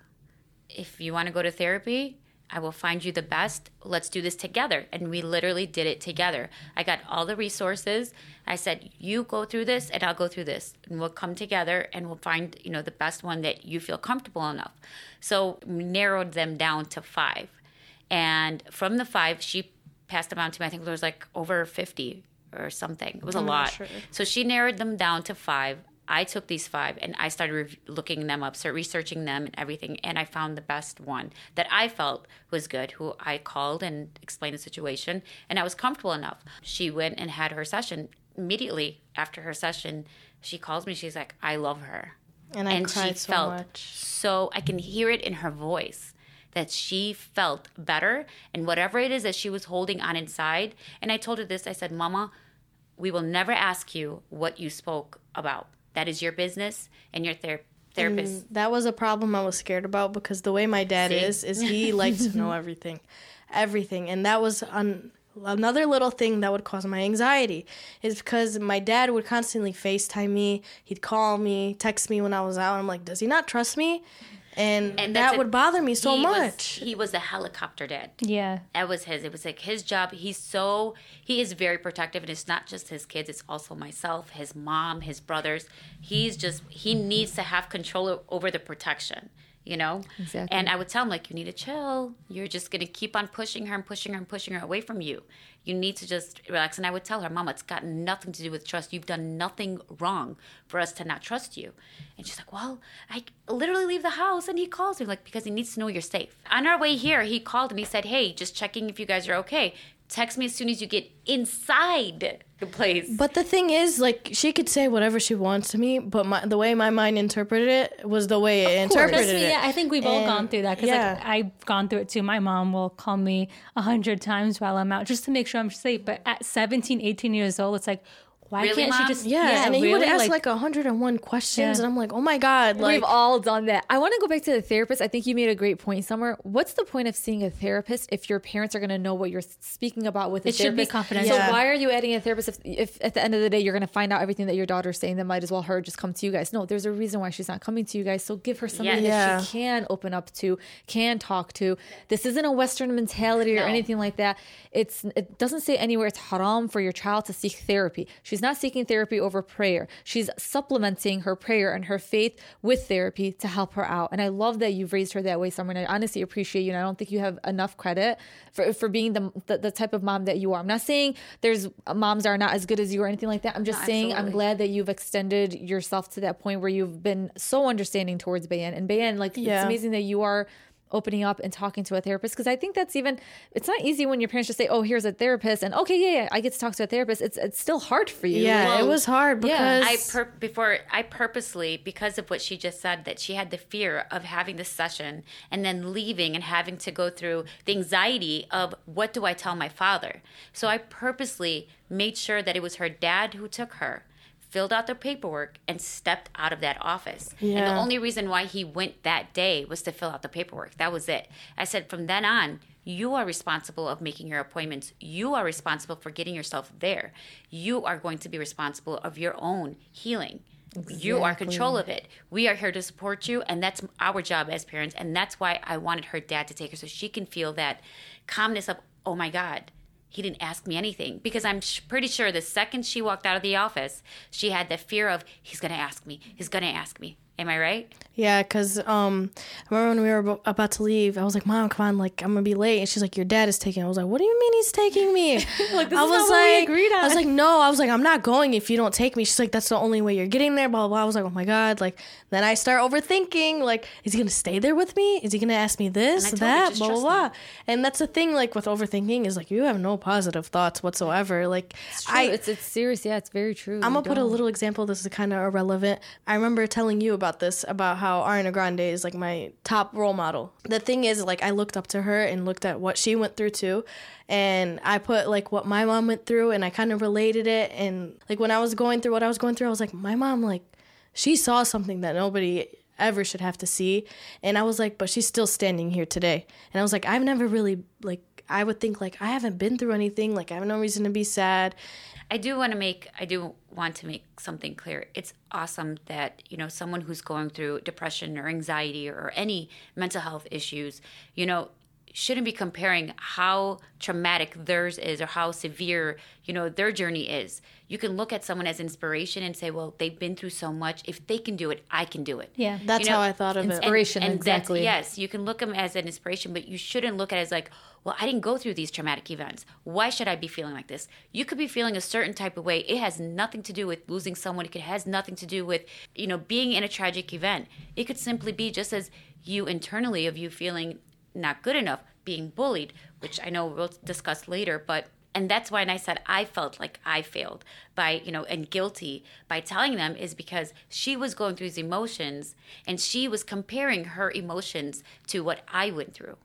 if you want to go to therapy, I will find you the best. Let's do this together. And we literally did it together. I got all the resources. I said, you go through this and I'll go through this. And we'll come together and we'll find, you know, the best one that you feel comfortable enough. So we narrowed them down to five. And from the five, she passed them on to me. I think there was like over 50 or something. It was I'm a lot. Sure. So she narrowed them down to five. I took these five and I started re- looking them up, started researching them and everything, and I found the best one that I felt was good. Who I called and explained the situation, and I was comfortable enough. She went and had her session immediately after her session. She calls me. She's like, "I love her," and I and she so felt much. so. I can hear it in her voice that she felt better and whatever it is that she was holding on inside. And I told her this I said, Mama, we will never ask you what you spoke about. That is your business and your ther- therapist. And that was a problem I was scared about because the way my dad See? is, is he likes to know everything everything. And that was on another little thing that would cause my anxiety is because my dad would constantly FaceTime me. He'd call me, text me when I was out. I'm like, does he not trust me? And, and that would bother me so he much. Was, he was a helicopter dad. Yeah. That was his. It was like his job. He's so, he is very protective. And it's not just his kids, it's also myself, his mom, his brothers. He's just, he needs to have control over the protection you know? Exactly. And I would tell him, like, you need to chill. You're just going to keep on pushing her and pushing her and pushing her away from you. You need to just relax. And I would tell her, Mama, it's got nothing to do with trust. You've done nothing wrong for us to not trust you. And she's like, Well, I literally leave the house and he calls me, like, because he needs to know you're safe. On our way here, he called and he said, Hey, just checking if you guys are okay. Text me as soon as you get inside the place. But the thing is, like, she could say whatever she wants to me, but my, the way my mind interpreted it was the way it interpreted it. Yeah, I think we've and, all gone through that because yeah. like, I've gone through it too. My mom will call me a hundred times while I'm out just to make sure I'm safe. But at 17, 18 years old, it's like, why really, can't Mom? she just yeah, yeah and really? he would ask like, like 101 questions yeah. and i'm like oh my god like we've all done that i want to go back to the therapist i think you made a great point Summer what's the point of seeing a therapist if your parents are going to know what you're speaking about with a it therapist? should be confidential so why are you adding a therapist if, if at the end of the day you're going to find out everything that your daughter's saying that might as well her just come to you guys no there's a reason why she's not coming to you guys so give her somebody yeah. that she can open up to can talk to this isn't a western mentality or no. anything like that it's it doesn't say anywhere it's haram for your child to seek therapy she's not seeking therapy over prayer. She's supplementing her prayer and her faith with therapy to help her out. And I love that you've raised her that way, Summer. And I honestly appreciate you. And I don't think you have enough credit for, for being the, the, the type of mom that you are. I'm not saying there's uh, moms are not as good as you or anything like that. I'm just no, saying I'm glad that you've extended yourself to that point where you've been so understanding towards Bayan. And Bayan, like, yeah. it's amazing that you are opening up and talking to a therapist because I think that's even it's not easy when your parents just say, "Oh, here's a therapist," and okay, yeah, yeah, I get to talk to a therapist. It's it's still hard for you. Yeah, well, it was hard because yeah. I per- before I purposely because of what she just said that she had the fear of having the session and then leaving and having to go through the anxiety of what do I tell my father. So I purposely made sure that it was her dad who took her filled out the paperwork, and stepped out of that office. Yeah. And the only reason why he went that day was to fill out the paperwork. That was it. I said, from then on, you are responsible of making your appointments. You are responsible for getting yourself there. You are going to be responsible of your own healing. Exactly. You are control of it. We are here to support you, and that's our job as parents. And that's why I wanted her dad to take her so she can feel that calmness of, oh my God, he didn't ask me anything because I'm sh- pretty sure the second she walked out of the office, she had the fear of he's going to ask me, he's going to ask me. Am I right? Yeah, because um, I remember when we were about to leave, I was like, "Mom, come on, like I'm gonna be late." And she's like, "Your dad is taking." I was like, "What do you mean he's taking me?" like, I was like, I was like, "No," I was like, "I'm not going if you don't take me." She's like, "That's the only way you're getting there." Blah blah. blah. I was like, "Oh my god!" Like then I start overthinking. Like, is he gonna stay there with me? Is he gonna ask me this, that, blah blah blah? And that's the thing. Like with overthinking is like you have no positive thoughts whatsoever. Like it's I, it's it's serious. Yeah, it's very true. I'm gonna put a little example. This is kind of irrelevant. I remember telling you about this about how how Ariana Grande is like my top role model. The thing is, like, I looked up to her and looked at what she went through too. And I put like what my mom went through and I kind of related it. And like when I was going through what I was going through, I was like, my mom, like, she saw something that nobody ever should have to see. And I was like, but she's still standing here today. And I was like, I've never really, like, I would think, like, I haven't been through anything. Like, I have no reason to be sad. I do want to make I do want to make something clear. It's awesome that, you know, someone who's going through depression or anxiety or any mental health issues, you know, shouldn't be comparing how traumatic theirs is or how severe you know their journey is you can look at someone as inspiration and say well they've been through so much. If they can do it i can do it. Yeah. That's you know? how i thought of inspiration it. and, and exactly. yes you can look them as an inspiration but you shouldn't look at it as like well i didn't go through these traumatic events. Why should i be feeling like this? You could be feeling a certain type of way. It has nothing to do with losing someone. It has nothing to do with you know being in a tragic event. It could simply be just as you internally of you feeling not good enough, being bullied, which I know we'll discuss later, but and that's why and I said I felt like I failed by, you know, and guilty by telling them is because she was going through these emotions and she was comparing her emotions to what I went through.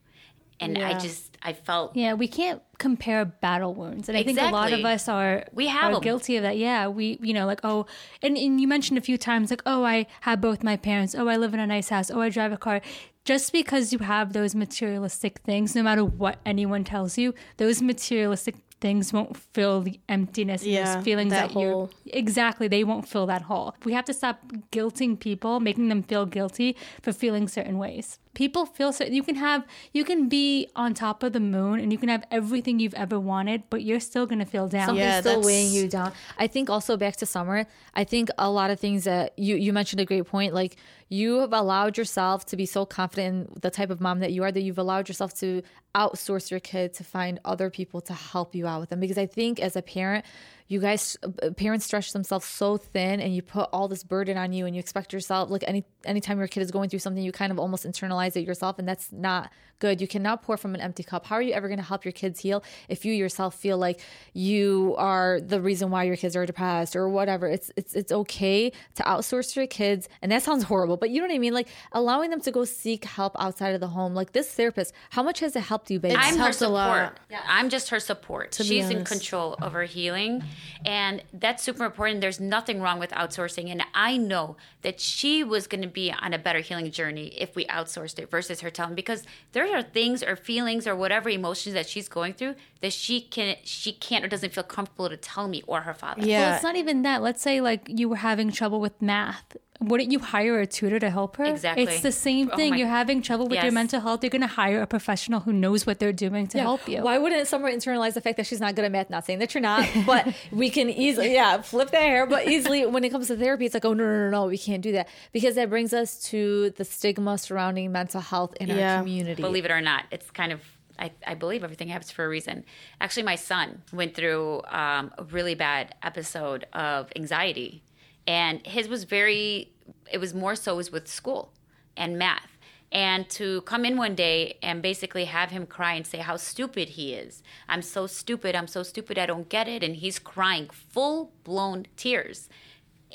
And yeah. I just I felt Yeah, we can't compare battle wounds. And exactly. I think a lot of us are we have are guilty of that. Yeah. We you know, like, oh and, and you mentioned a few times like, oh, I have both my parents, oh I live in a nice house, oh I drive a car just because you have those materialistic things, no matter what anyone tells you, those materialistic things won't fill the emptiness yeah, those feelings that, that you exactly they won't fill that hole. We have to stop guilting people making them feel guilty for feeling certain ways people feel so you can have you can be on top of the moon and you can have everything you've ever wanted but you're still going to feel down. Something's yeah, still weighing you down. I think also back to summer i think a lot of things that you you mentioned a great point like you have allowed yourself to be so confident in the type of mom that you are that you've allowed yourself to outsource your kid to find other people to help you out with them. Because i think as a parent you guys uh, parents stretch themselves so thin and you put all this burden on you and you expect yourself like any anytime your kid is going through something you kind of almost internalize it yourself and that's not good. You cannot pour from an empty cup. How are you ever going to help your kids heal if you yourself feel like you are the reason why your kids are depressed or whatever? It's it's it's okay to outsource your kids and that sounds horrible but you know what i mean? Like allowing them to go seek help outside of the home like this therapist how much has it helped you baby i'm her support. Yeah. i'm just her support. She's in control of her healing and that's super important. There's nothing wrong with outsourcing. And I know that she was going to be on a better healing journey if we outsourced it versus her telling because there are things or feelings or whatever emotions that she's going through that she can she can't or doesn't feel comfortable to tell me or her father. Yeah. Well, it's not even that. Let's say like you were having trouble with math wouldn't you hire a tutor to help her? Exactly. It's the same oh thing. Oh You're having trouble with yes. your mental health. You're going to hire a professional who knows what they're doing to yeah. help you. Why wouldn't someone internalize the fact that she's not good at math? Not saying that you're not, but we can easily, yeah, flip that hair. But easily, when it comes to therapy, it's like, oh, no, no, no, no, we can't do that. Because that brings us to the stigma surrounding mental health in yeah. our community. Believe it or not, it's kind of I, I, believe everything happens for a reason. Actually, my son went through um, a really bad episode of anxiety, and his was very it was more so was with school and math. And to come in one day and basically have him cry and say how stupid he is. I'm so stupid i'm so stupid i don't get it. And he's crying full blown tears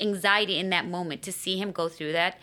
anxiety in that moment to see him go through that.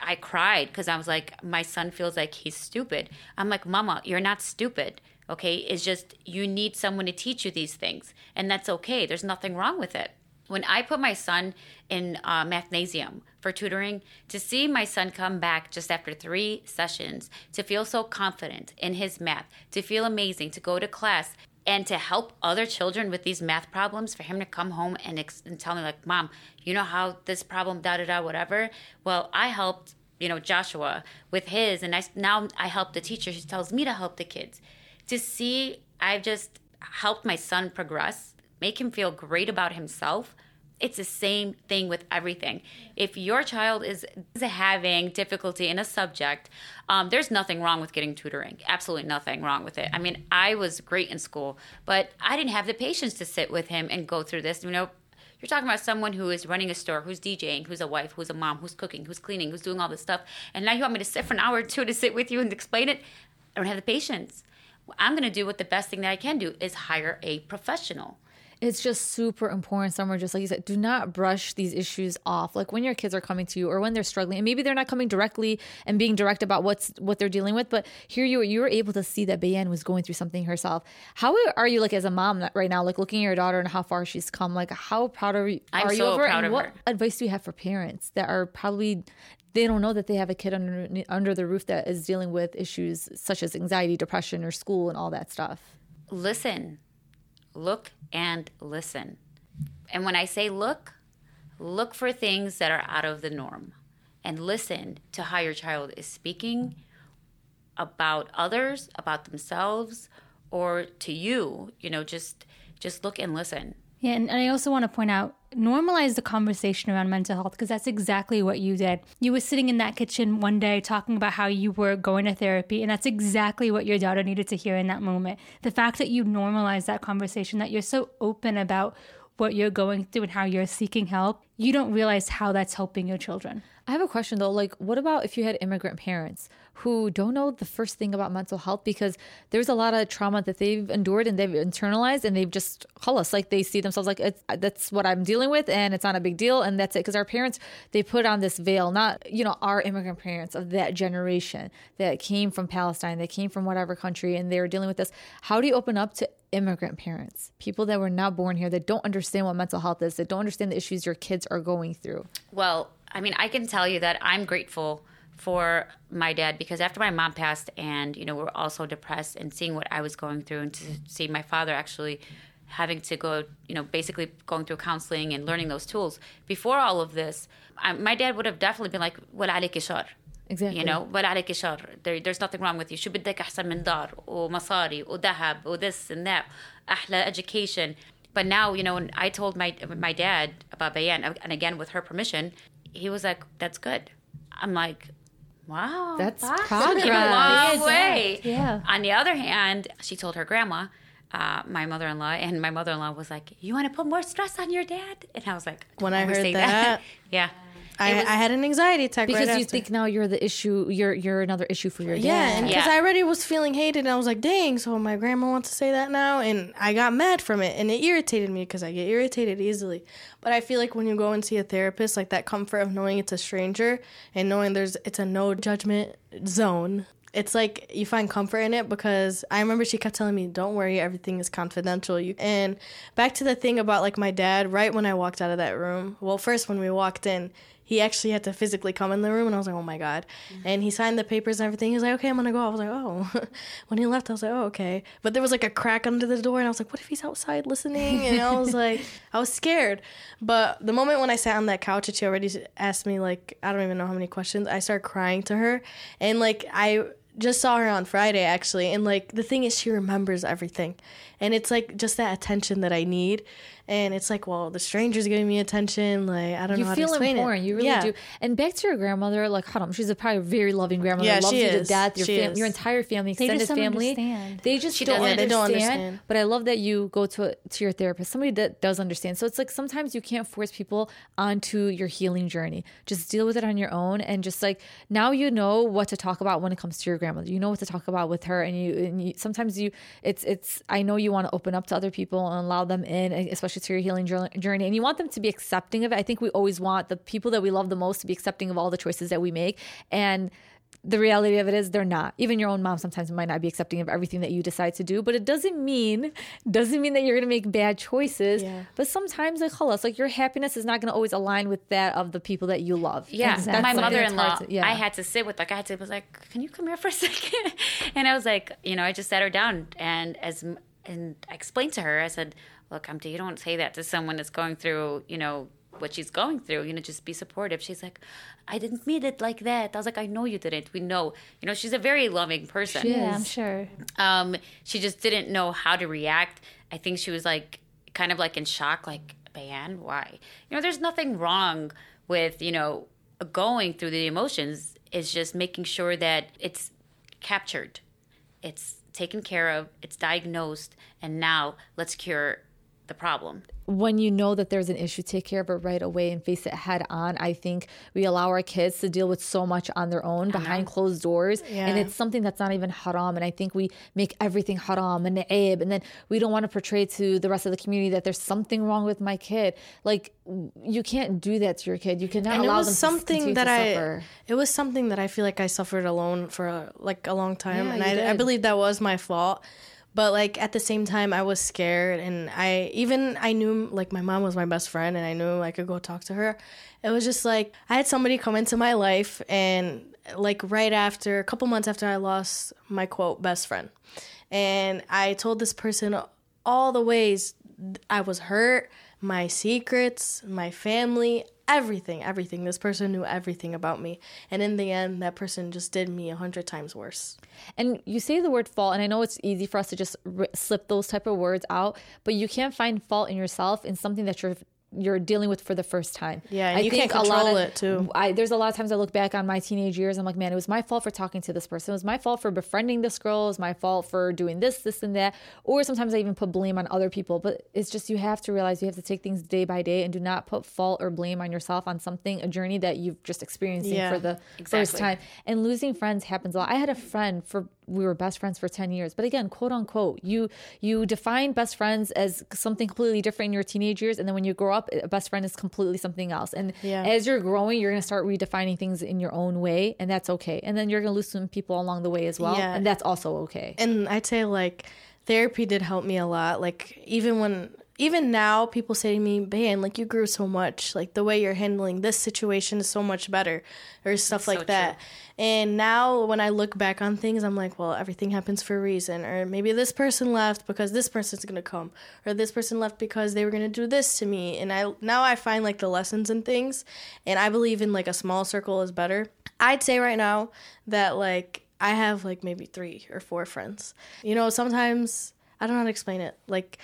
I cried because i was like my son feels like he's stupid. I'm like mama you're not stupid okay? It's just you need someone to teach you these things. And that's okay. There's nothing wrong with it when I put my son in uh, mathnasium for tutoring, to see my son come back just after three sessions, to feel so confident in his math, to feel amazing, to go to class, and to help other children with these math problems, for him to come home and, ex- and tell me, like, Mom, you know how this problem, da da da, whatever. Well, I helped, you know, Joshua with his, and I now I help the teacher. She tells me to help the kids. To see, I've just helped my son progress make him feel great about himself it's the same thing with everything. If your child is, having difficulty in a subject, um, there's nothing wrong with getting tutoring. Absolutely nothing wrong with it. I mean, I was great in school, but I didn't have the patience to sit with him and go through this. You know, you're talking about someone who is running a store, who's DJing, who's a wife, who's a mom, who's cooking, who's cleaning, who's doing all this stuff. And now you want me to sit for an hour or two to sit with you and explain it? I don't have the patience. I'm going to do what the best thing that I can do is hire a professional it's just super important. Summer just like you said do not brush these issues off. Like when your kids are coming to you or when they're struggling and maybe they're not coming directly and being direct about what's what they're dealing with but here you were you were able to see that Bayan was going through something herself. How are you like as a mom right now like looking at your daughter and how far she's come like how proud are you I'm are so you her proud and of what her. advice do you have for parents that are probably they don't know that they have a kid under under the roof that is dealing with issues such as anxiety depression or school and all that stuff? Listen look and listen. And when I say look, look for things that are out of the norm and listen to how your child is speaking about others, about themselves, or to you. You know, just just look and listen. Yeah, and I also want to point out normalize the conversation around mental health because that's exactly what you did. You were sitting in that kitchen one day talking about how you were going to therapy, and that's exactly what your daughter needed to hear in that moment. The fact that you normalize that conversation, that you're so open about what you're going through and how you're seeking help, you don't realize how that's helping your children. I have a question though. Like, what about if you had immigrant parents who don't know the first thing about mental health because there's a lot of trauma that they've endured and they've internalized and they've just call us like they see themselves like it's that's what I'm dealing with and it's not a big deal and that's it. Because our parents they put on this veil, not you know our immigrant parents of that generation that came from Palestine, that came from whatever country, and they were dealing with this. How do you open up to immigrant parents, people that were not born here, that don't understand what mental health is, that don't understand the issues your kids are going through? Well, I mean, I can tell you that I'm grateful for my dad because after my mom passed and you know we're also depressed and seeing what I was going through and to see my father actually having to go you know basically going through counseling and learning those tools before all of this I, my dad would have definitely been like ولا عليك شر Exactly. You know, ولا عليك شر. There, there's nothing wrong with you. شو بدك أحسن من دار ومصاري وذهب وthis and that. أحلى education. But now, you know, when I told my my dad about Bayan, and again with her permission, he was like, "That's good." I'm like, Wow, that's progress. A long way. Yeah. On the other hand, she told her grandma, uh, my mother-in-law, and my mother-in-law was like, "You want to put more stress on your dad?" And I was like, "When I heard that, that. yeah." I, was, I, had an anxiety attack because right you think now you're the issue. You're you're another issue for your dad. Yeah, because yeah. I already was feeling hated, and I was like, "Dang!" So my grandma wants to say that now, and I got mad from it, and it irritated me because I get irritated easily. But I feel like when you go and see a therapist, like that comfort of knowing it's a stranger and knowing there's it's a no judgment zone it's like you find comfort in it because I remember she kept telling me, "Don't worry, everything is confidential." You and back to the thing about like my dad. Right when I walked out of that room, well, first when we walked in, he actually had to physically come in the room, and I was like, "Oh my god!" Mm-hmm. And he signed the papers and everything. He was like, "Okay, I'm gonna go." I was like, "Oh." when he left, I was like, "Oh, okay." But there was like a crack under the door, and I was like, "What if he's outside listening?" And I was like, I was scared. But the moment when I sat on that couch, and she already asked me like I don't even know how many questions, I started crying to her, and like I just saw her on Friday actually, and like the thing is, she remembers everything, and it's like just that attention that I need and it's like, well, the stranger's giving me attention. Like I don't you know. You feel important. It. You really yeah. do. And back to your grandmother, like Haram, she's a probably a very loving grandmother. Yeah, loves she you is. to death. Your, fam- your entire family, extended family. Understand. They just don't understand, they don't understand. But I love that you go to to your therapist, somebody that does understand. So it's like sometimes you can't force people onto your healing journey. Just deal with it on your own, and just like now you know what to talk about when it comes to your grandmother. You know what to talk about with her, and you, and you sometimes you it's it's. I know you want to open up to other people and allow them in, especially to your healing journey and you want them to be accepting of it. I think we always want the people that we love the most to be accepting of all the choices that we make. And the reality of it is they're not. Even your own mom sometimes might not be accepting of everything that you decide to do, but it doesn't mean doesn't mean that you're gonna make bad choices. Yeah. But sometimes like khalas, like your happiness is not gonna always align with that of the people that you love. Yeah. Exactly. My mother in law, yeah. I had to sit with like I had to was like, Can you come here for a second? and I was like, you know, I just sat her down and as and I explained to her, I said, look, I'm, you don't say that to someone that's going through, you know, what she's going through. You know, just be supportive. She's like, I didn't mean it like that. I was like, I know you didn't. We know. You know, she's a very loving person. She Yeah, I'm sure. Um, she just didn't know how to react. I think she was like, kind of like in shock, like, Bayan, why? You know, there's nothing wrong with, you know, going through the emotions. It's just making sure that it's captured, it's taken care of, it's diagnosed, and now let's cure the problem when you know that there's an issue, take care of it right away and face it head on. I think we allow our kids to deal with so much on their own behind uh-huh. closed doors. Yeah. And it's something that's not even haram. And I think we make everything haram and aib. And then we don't want to portray to the rest of the community that there's something wrong with my kid. Like, you can't do that to your kid. You cannot and allow them something to that I, suffer. It was something that I feel like I suffered alone for a, like a long time. Yeah, and I, I believe that was my fault but like at the same time i was scared and i even i knew like my mom was my best friend and i knew i could go talk to her. It was just like i had somebody come into my life and like right after a couple months after i lost my quote best friend. And i told this person all the ways i was hurt my secrets my family everything, everything. This person knew everything about me. And in the end, that person just did me a hundred times worse. And you say the word fault, and I know it's easy for us to just slip those type of words out, but you can't find fault in yourself in something that you're you're dealing with for the first time. Yeah, I you think can't control a lot of, it too. I, there's a lot of times I look back on my teenage years. I'm like, man, it was my fault for talking to this person. It was my fault for befriending this girl. It was my fault for doing this, this, and that. Or sometimes I even put blame on other people. But it's just you have to realize you have to take things day by day and do not put fault or blame on yourself on something, a journey that you've just experiencing yeah, for the exactly. first time. And losing friends happens a lot. I had a friend for we were best friends for 10 years. But again quote unquote you you define best friends as something completely different in your teenage years. And then when you grow up a best friend is completely something else. And yeah. as you're growing you're going to start redefining things in your own way. And that's okay. And then you're going to lose some people along the way as well. Yeah. and that's also okay. And i'd say like therapy did help me a lot. Like even when even now people say to me, "Man, like you grew so much. Like the way you're handling this situation is so much better," or stuff That's like so that. True. And now when I look back on things, I'm like, well, everything happens for a reason. Or maybe this person left because this person's going to come. Or this person left because they were going to do this to me. And I now I find like the lessons in things. And I believe in like a small circle is better. I'd say right now that like I have like maybe 3 or 4 friends. You know, sometimes I don't know how to explain it. Like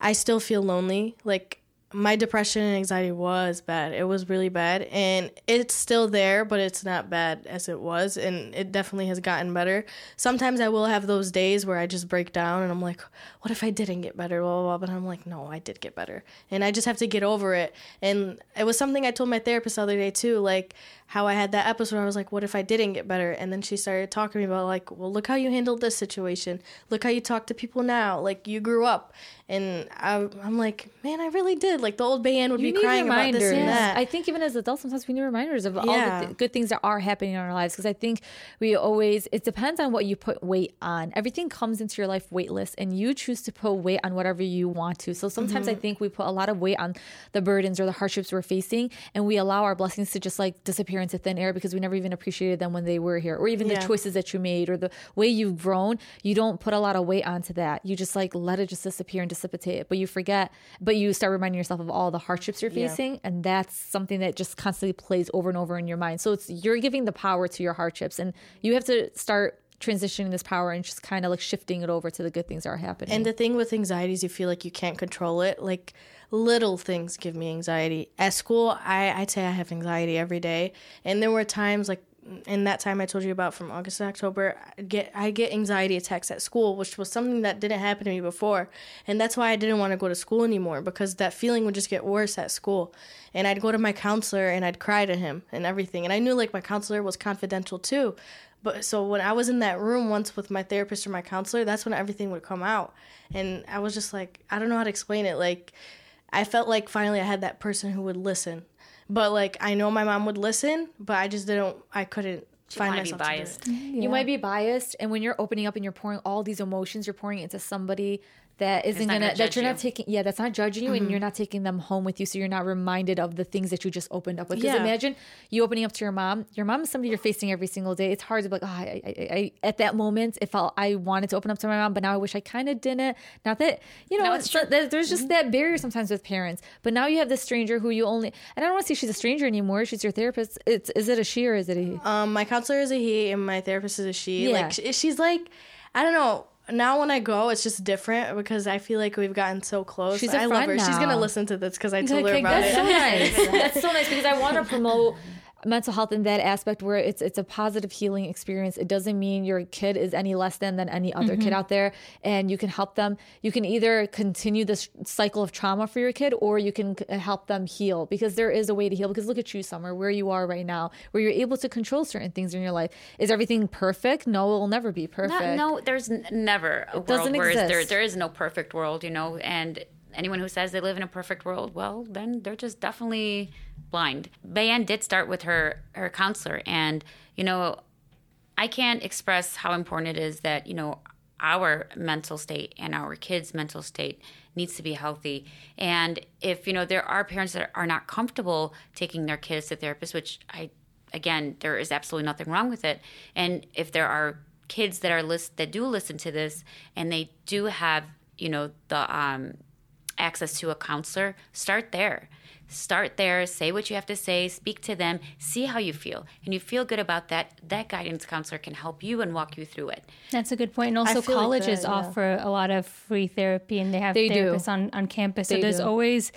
I still feel lonely. Like my depression and anxiety was bad. It was really bad. And it's still there, but it's not bad as it was. And it definitely has gotten better. Sometimes I will have those days where I just break down and I'm like, what if I didn't get better? Blah, blah, blah. But I'm like, no, I did get better. And I just have to get over it. And it was something I told my therapist the other day too. Like, how I had that episode where I was like, what if I didn't get better? And then she started talking to me about, like, well, look how you handled this situation. Look how you talk to people now. Like, you grew up. And I, am like, man, I really did. Like, the old Bayan would you be crying reminders. about this and that. I think even as adults, sometimes we need reminders of yeah. all the th- good things that are happening in our lives. Because I think we always, it depends on what you put weight on. Everything comes into your life weightless, and you choose to put weight on whatever you want to. So sometimes mm-hmm. I think we put a lot of weight on the burdens or the hardships we're facing, and we allow our blessings to just like disappear into thin air because we never even appreciated them when they were here, or even yeah. the choices that you made or the way you've grown. You don't put a lot of weight onto that. You just like let it just disappear and dissipate. But you forget, but you start reminding yourself of all the hardships you're facing, yeah. and that's something that just constantly plays over and over in your mind. So it's you're giving the power to your hardships, and you have to start transitioning this power and just kind of like shifting it over to the good things that are happening. And the thing with anxiety is you feel like you can't control it. Like little things give me anxiety. At school, I, I'd say I have anxiety every day. And there were times like in that time I told you about from August to October, I get I get anxiety attacks at school, which was something that didn't happen to me before, and that's why I didn't want to go to school anymore because that feeling would just get worse at school. And I'd go to my counselor and I'd cry to him and everything, and I knew like my counselor was confidential too, but so when I was in that room once with my therapist or my counselor, that's when everything would come out, and I was just like I don't know how to explain it, like I felt like finally I had that person who would listen. But like I know my mom would listen, but I just didn't I couldn't she find myself biased. Yeah. You might be biased and when you're opening up and you're pouring all these emotions, you're pouring into somebody that isn't gonna, gonna that you're not taking yeah that's not judging you mm-hmm. and you're not taking them home with you so you're not reminded of the things that you just opened up with because yeah. imagine you opening up to your mom your mom is somebody you're facing every single day it's hard to be like oh, I, I, I, at that moment if felt I wanted to open up to my mom but now I wish I kind of didn't not that you know no, it's, there's just mm-hmm. that barrier sometimes with parents but now you have this stranger who you only and I don't want to say she's a stranger anymore she's your therapist it's is it a she or is it a he um my counselor is a he and my therapist is a she yeah. like she's like I don't know now when I go, it's just different because I feel like we've gotten so close. She's a I love her. Now. She's gonna listen to this because I told okay, her about that's it. So nice. that's so nice because I want to promote mental health in that aspect where it's it's a positive healing experience. It doesn't mean your kid is any less than than any other mm-hmm. kid out there and you can help them. You can either continue this cycle of trauma for your kid or you can help them heal because there is a way to heal because look at you Summer where you are right now where you're able to control certain things in your life. Is everything perfect? No, it will never be perfect. No, no there's n- never a it world where there there is no perfect world, you know, and anyone who says they live in a perfect world, well, then they're just definitely blind. Bayan did start with her her counselor, and you know, I can't express how important it is that you know our mental state and our kids' mental state needs to be healthy. And if you know there are parents that are not comfortable taking their kids to therapists, which I again there is absolutely nothing wrong with it, and if there are kids that are list that do listen to this and they do have you know the um, access to a counselor, start there. Start there, say what you have to say, speak to them, see how you feel. And you feel good about that, that guidance counselor can help you and walk you through it. That's a good point. And also colleges like that, yeah. offer a lot of free therapy and they have they therapists on, on campus. They so there's do. always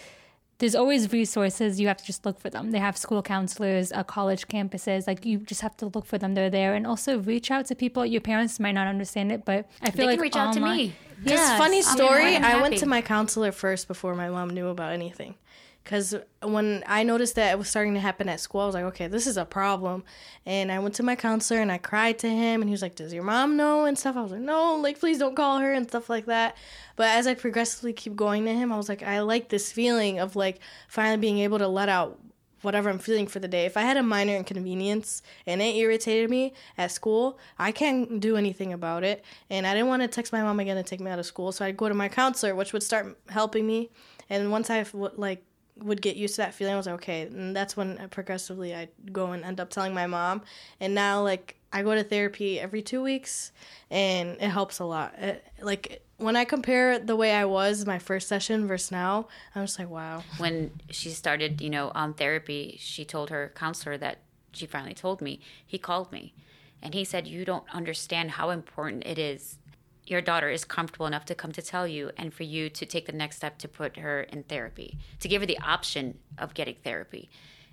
there's always resources. You have to just look for them. They have school counselors, uh, college campuses. Like you just have to look for them. They're there, and also reach out to people. Your parents might not understand it, but I feel they like reach online, out to me. Yes. funny story. I went to my counselor first before my mom knew about anything. Because when I noticed that it was starting to happen at school, I was like, okay, this is a problem. And I went to my counselor and I cried to him, and he was like, does your mom know and stuff? I was like, no, like, please don't call her and stuff like that. But as I progressively keep going to him, I was like, I like this feeling of like finally being able to let out whatever I'm feeling for the day. If I had a minor inconvenience and it irritated me at school, I can't do anything about it. And I didn't want to text my mom again to take me out of school, so I'd go to my counselor, which would start helping me. And once I like would get used to that feeling, I was like, okay. And that's when progressively I'd go and end up telling my mom. And now like I go to therapy every two weeks, and it helps a lot. It, like when I compare the way I was my first session versus now, I'm just like, wow. When she started, you know, on therapy, she told her counselor that she finally told me. He called me, and he said, "You don't understand how important it is. Your daughter is comfortable enough to come to tell you, and for you to take the next step to put her in therapy, to give her the option of getting therapy."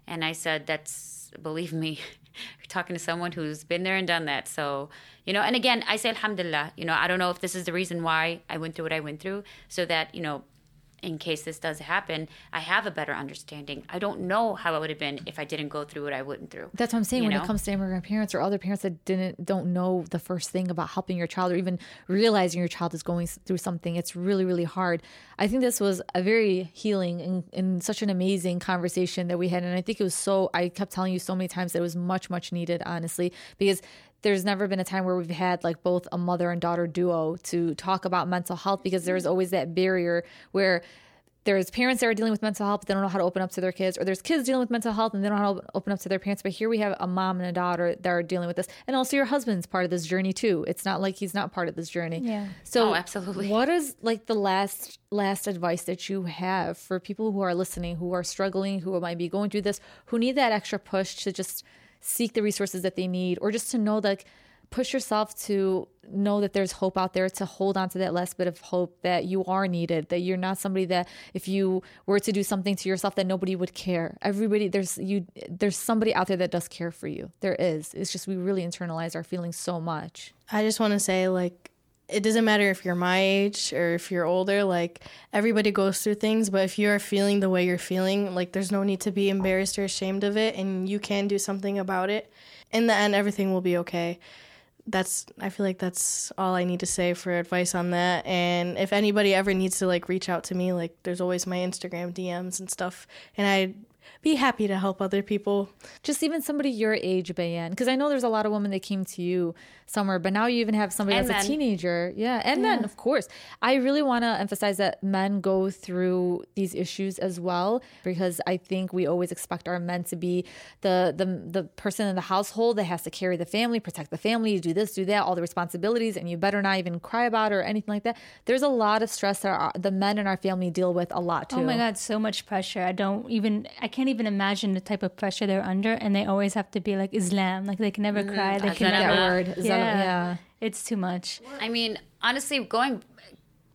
And I said, "That's believe me." Talking to someone who's been there and done that. So, you know, and again, I say Alhamdulillah. You know, I don't know if this is the reason why I went through what I went through, so that, you know, in case this does happen, I have a better understanding. I don't know how it would have been if I didn't go through what I went through. That's what I'm saying. When know? it comes to immigrant parents or other parents that didn't don't know the first thing about helping your child or even realizing your child is going through something, it's really really hard. I think this was a very healing and, and such an amazing conversation that we had, and I think it was so. I kept telling you so many times that it was much much needed, honestly, because there's never been a time where we've had like both a mother and daughter duo to talk about mental health because there's mm-hmm. always that barrier where there's parents that are dealing with mental health, but they don't know how to open up to their kids, or there's kids dealing with mental health and they don't know how to open up to their parents. But here we have a mom and a daughter that are dealing with this, and also your husband's part of this journey too. It's not like he's not part of this journey. Yeah. So oh, absolutely. What is like the last last advice that you have for people who are listening, who are struggling, who might be going through this, who need that extra push to just seek the resources that they need or just to know that push yourself to know that there's hope out there to hold on to that last bit of hope that you are needed that you're not somebody that if you were to do something to yourself that nobody would care. Everybody there's you there's somebody out there that does care for you. There is. It's just we really internalize our feelings so much. I just want to say like it doesn't matter if you're my age or if you're older like everybody goes through things but if you're feeling the way you're feeling like there's no need to be embarrassed or ashamed of it and you can do something about it in the end everything will be okay that's I feel like that's all I need to say for advice on that. And if anybody ever needs to like reach out to me, like there's always my Instagram DMs and stuff. And I be happy to help other people. Just even somebody your age, Bayan, because I know there's a lot of women that came to you somewhere, but now you even have somebody and that's men. a teenager. Yeah, and yeah. men, of course. I really want to emphasize that men go through these issues as well because I think we always expect our men to be the the the person in the household that has to carry the family, protect the family, do this, do that, all the responsibilities, and you better not even cry about it or anything like that. There's a lot of stress that our, the men in our family deal with a lot too. Oh my god, so much pressure. I don't even I can't even imagine the type of pressure they're under, and they always have to be like Islam, like they can never mm, cry, they can never word. Yeah. Yeah, it's too much. I mean, honestly, going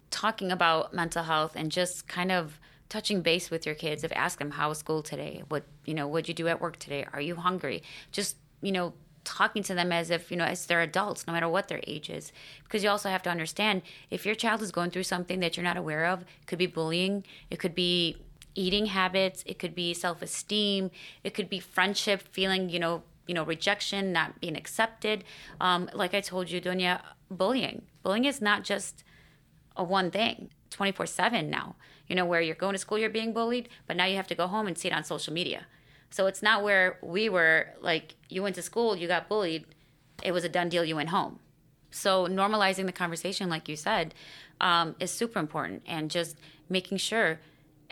talking about mental health and just kind of touching base with your kids, if ask them how was school today, what you know, what'd you do at work today, are you hungry, just you know talking to them as if you know as they're adults no matter what their age is. Because you also have to understand if your child is going through something that you're not aware of it could be bullying it could be eating habits it could be self-esteem it could be friendship feeling you know you know rejection not being accepted. Um, like i told you dunya bullying. Bullying is not just a one thing 24-7 now you know where you're going to school you're being bullied but now you have to go home and see it on social media. So it's not where we were like you went to school you got bullied it was a done deal you went home. So normalizing the conversation like you said um, is super important and just making sure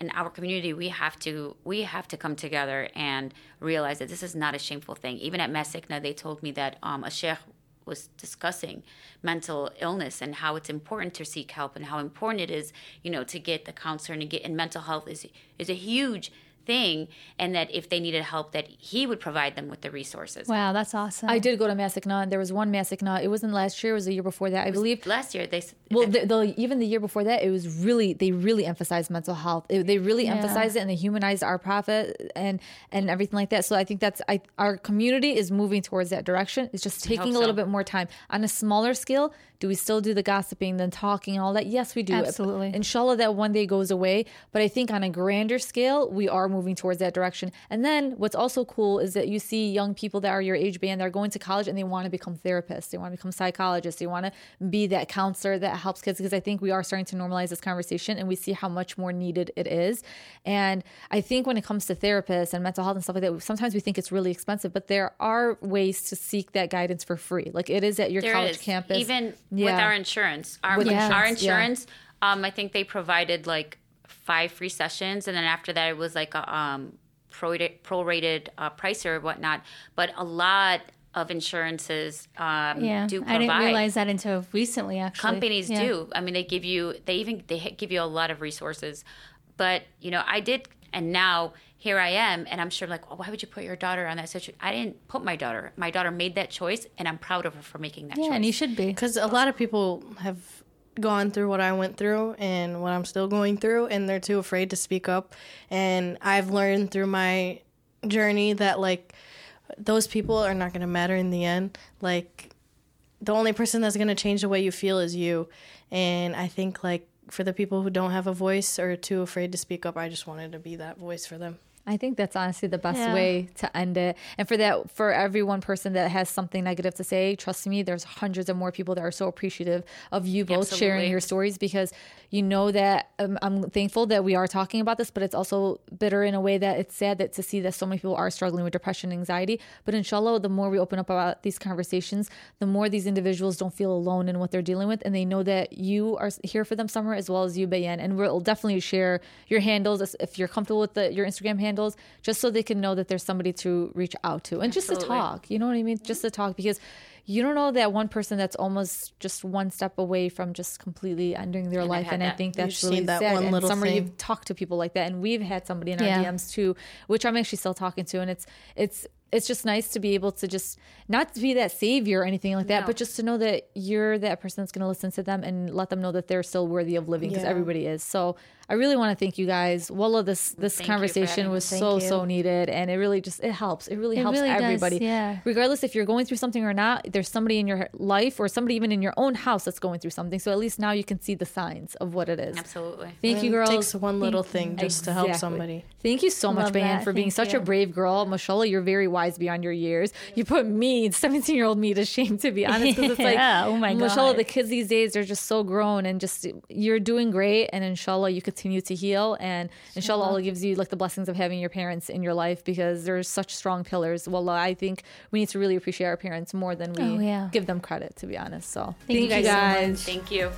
in our community we have to we have to come together and realize that this is not a shameful thing. Even at MAS-ICNA they told me that um, a sheikh was discussing mental illness and how it's important to seek help and how important it is you know to get the counselor and to get in mental health is is a huge thing and that if they needed help that he would provide them with the resources. Wow that's awesome. I did go to MAS-ICNA and there was one MAS-ICNA it wasn't last year it was the year before that. I believe last year they well the, the, even the year before that it was really they really emphasized mental health. It, they really yeah. emphasized it and they humanized our prophet and and everything like that. So i think that's I, our community is moving towards that direction. It's just taking a little so. bit more time. On a smaller scale do we still do the gossiping, the talking, all that? Yes, we do. Absolutely. Inshallah, that one day goes away. But I think on a grander scale, we are moving towards that direction. And then what's also cool is that you see young people that are your age Bayan, they're going to college and they want to become therapists, they want to become psychologists, they want to be that counselor that helps kids because I think we are starting to normalize this conversation and we see how much more needed it is. And I think when it comes to therapists and mental health and stuff like that, sometimes we think it's really expensive, but there are ways to seek that guidance for free. Like it is at your there college campus. Even yeah. with our insurance. Our, with insurance, our insurance, yeah. um, I think they provided like five free sessions, and then after that, it was like a um, prorated, prorated uh, price or whatnot. But a lot of insurances um, yeah. do provide. I didn't realize that until recently. Actually, companies yeah. do. I mean, they give you they even they give you a lot of resources. But you know, I did, and now here I am, and I'm sure like, well, why would you put your daughter on that situation? I didn't put my daughter. My daughter made that choice, and I'm proud of her for making that yeah, choice. Yeah, and you should be because a lot of people have gone through what I went through and what I'm still going through, and they're too afraid to speak up. And I've learned through my journey that like those people are not going to matter in the end. Like the only person that's going to change the way you feel is you. And I think like for the people who don't have a voice or too afraid to speak up, I just wanted to be that voice for them. I think that's honestly the best yeah. way to end it. And for that, for every one person that has something negative to say, trust me, there's hundreds of more people that are so appreciative of you both Absolutely. sharing your stories because you know that um, I'm thankful that we are talking about this, but it's also bitter in a way that it's sad that to see that so many people are struggling with depression and anxiety. But inshallah, the more we open up about these conversations, the more these individuals don't feel alone in what they're dealing with, and they know that you are here for them, Summer, as well as you, Bayan. And we'll definitely share your handles if you're comfortable with the, your Instagram handles, just so they can know that there's somebody to reach out to and Absolutely. just to talk. You know what I mean? Just to talk because you don't know that one person that's almost just one step away from just completely ending their and life. And that. I think that's really that sad. and Summer, thing. you've talked to people like that, and we've had somebody in our yeah. DMs too, which I'm actually still talking to, and it's it's it's just nice to be able to just not to be that savior or anything like that, no. but just to know that you're that person that's going to listen to them and let them know that they're still worthy of living because yeah. everybody is. So I really want to thank you guys. Wallah, this this thank conversation was so you. so needed, and it really just it helps. It really it helps really everybody. Does, yeah. Regardless if you're going through something or not, there's somebody in your life or somebody even in your own house that's going through something. So at least now you can see the signs of what it is. Absolutely. Thank and you, girls. It takes one little thing just exactly. to help somebody. Thank you so much, Bayan, for thank being such you. a brave girl. Mashallah, you're very wise beyond your years. You put me, 17 year old me, to shame. To be honest, because it's like, yeah, oh my god, Mashallah, the kids these days are just so grown and just you're doing great, and inshallah, you continue to heal and inshallah Allah gives you like the blessings of having your parents in your life because there's such strong pillars. Well, I think we need to really appreciate our parents more than we oh, yeah. give them credit, to be honest. So thank, thank you guys. So thank you.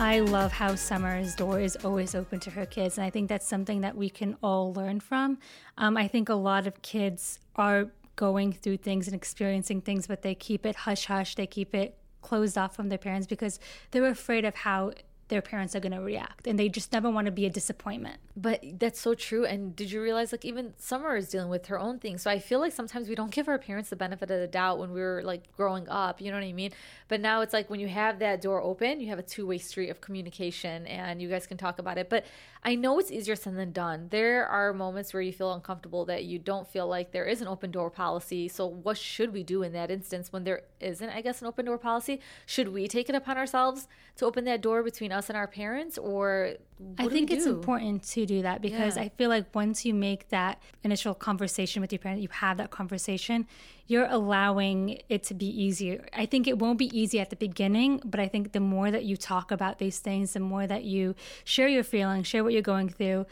I love how Summer's door is always open to her kids. And I think that's something that we can all learn from. Um, I think a lot of kids are going through things and experiencing things, but they keep it hush hush. They keep it closed off from their parents because they're afraid of how their parents are going to react and they just never want to be a disappointment. But that's so true. And did you realize like even Summer is dealing with her own things. So I feel like sometimes we don't give our parents the benefit of the doubt when we were like growing up, you know what I mean? But now it's like when you have that door open, you have a two-way street of communication and you guys can talk about it. But I know it's easier said than done. There are moments where you feel uncomfortable that you don't feel like there is an open door policy. So what should we do in that instance when there isn't, I guess, an open door policy? Should we take it upon ourselves to open that door between us and our parents or I think it's important to do that because yeah. I feel like once you make that initial conversation with your parent, you have that conversation, you're allowing it to be easier. I think it won't be easy at the beginning, but I think the more that you talk about these things, the more that you share your feelings, share what you're going through,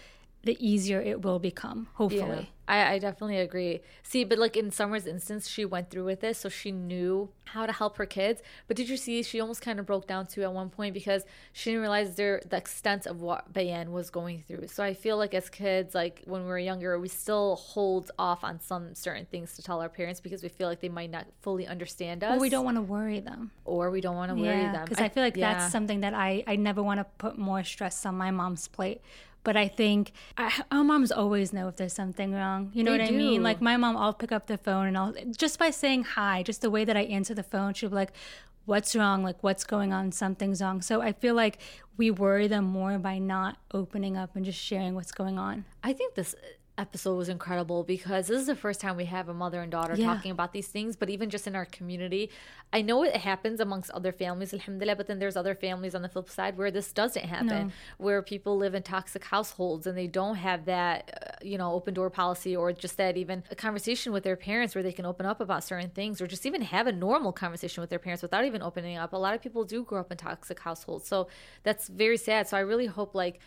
the easier it will become, hopefully. Yeah, I, I definitely agree. See, but like in Summer's instance, she went through with this, so she knew how to help her kids. But did you see she almost kind of broke down too at one point because she didn't realize there the extent of what Bayan was going through. So I feel like as kids, like when we were younger, we still hold off on some certain things to tell our parents because we feel like they might not fully understand us. Or we don't want to worry them. Or we don't want to worry yeah, them. Because I, I, feel like yeah. that's something that I, I never want to put more stress on my mom's plate but I think I, our moms always know if there's something wrong. You know they what do. I mean? Like my mom, I'll pick up the phone and I'll just by saying hi, just the way that I answer the phone, she'll be like, "What's wrong? Like what's going on? Something's wrong." So I feel like we worry them more by not opening up and just sharing what's going on. I think this episode was incredible because this is the first time we have a mother and daughter yeah. talking about these things. But even just in our community, I know it happens amongst other families, alhamdulillah, but then there's other families on the flip side where this doesn't happen, no. where people live in toxic households and they don't have that, uh, you know, open door policy or just that even a conversation with their parents where they can open up about certain things or just even have a normal conversation with their parents without even opening up. A lot of people do grow up in toxic households. So that's very sad. So I really hope like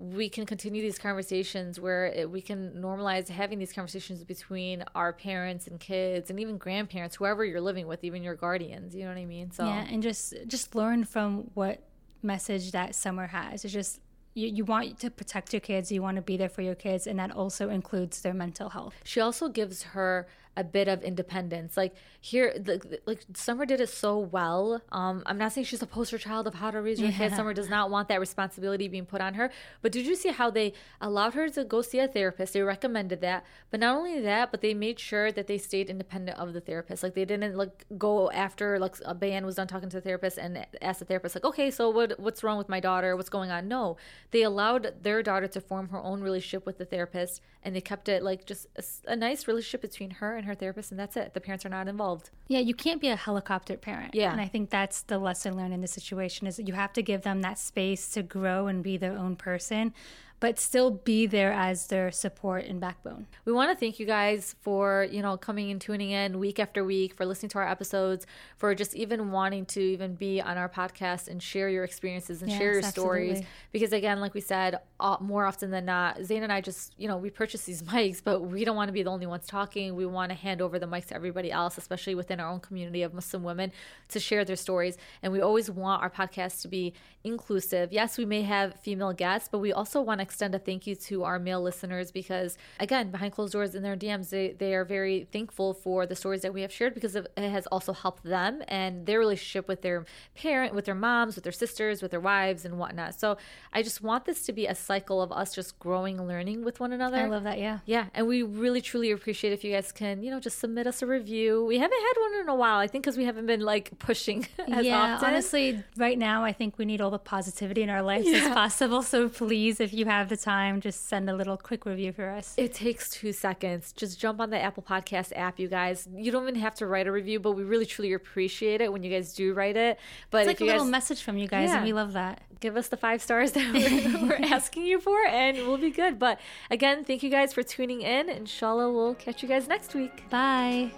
we can continue these conversations where it, we can normalize having these conversations between our parents and kids and even grandparents whoever you're living with even your guardians you know what i mean? So yeah and just just learn from what message that summer has. It's just you, you want to protect your kids you want to be there for your kids and that also includes their mental health. She also gives her a bit of independence. Like here, the, like Summer did it so well. Um, I'm not saying she's a poster child of how to raise your yeah. kids. Summer does not want that responsibility being put on her. But did you see how they allowed her to go see a therapist? They recommended that, but not only that, but they made sure that they stayed independent of the therapist. Like they didn't like go after like Bayan was done talking to the therapist and ask the therapist like, okay, so what what's wrong with my daughter? What's going on? No, they allowed their daughter to form her own relationship with the therapist, and they kept it like just a, a nice relationship between her and her therapist, and that's it. The parents are not involved. Yeah, you can't be a helicopter parent. Yeah. And I think that's the lesson learned in this situation is that you have to give them that space to grow and be their own person but still be there as their support and backbone. We want to thank you guys for, you know, coming and tuning in week after week, for listening to our episodes, for just even wanting to even be on our podcast and share your experiences and yes, share your stories. Absolutely. Because again, like we said, more often than not, Zaina and I just, you know, we purchase these mics, but we don't want to be the only ones talking. We want to hand over the mics to everybody else, especially within our own community of Muslim women, to share their stories. And we always want our podcast to be inclusive. Yes, we may have female guests, but we also want to extend a thank you to our male listeners because, again, behind closed doors in their DMs, they, they are very thankful for the stories that we have shared because it has also helped them and their relationship with their parent, with their moms, with their sisters, with their wives, and whatnot. So I just want this to be a cycle of us just growing and learning with one another. I love that. Yeah. Yeah. And we really, truly appreciate if you guys can, you know, just submit us a review. We haven't had one in a while, I think, because we haven't been like pushing yeah, often. honestly, right now, I think we need all the positivity in our lives yeah. as possible. So please, if you have the time, just send a little quick review for us. It takes two seconds. Just jump on the Apple Podcast app, you guys. You don't even have to write a review, but we really, truly appreciate it when you guys do write it. But it's like a little message from you guys, yeah. and we love that. Give us the five stars that we're, we're asking you for, and we'll be good. But again, thank you guys for tuning in. Inshallah, we'll catch you guys next week. Bye.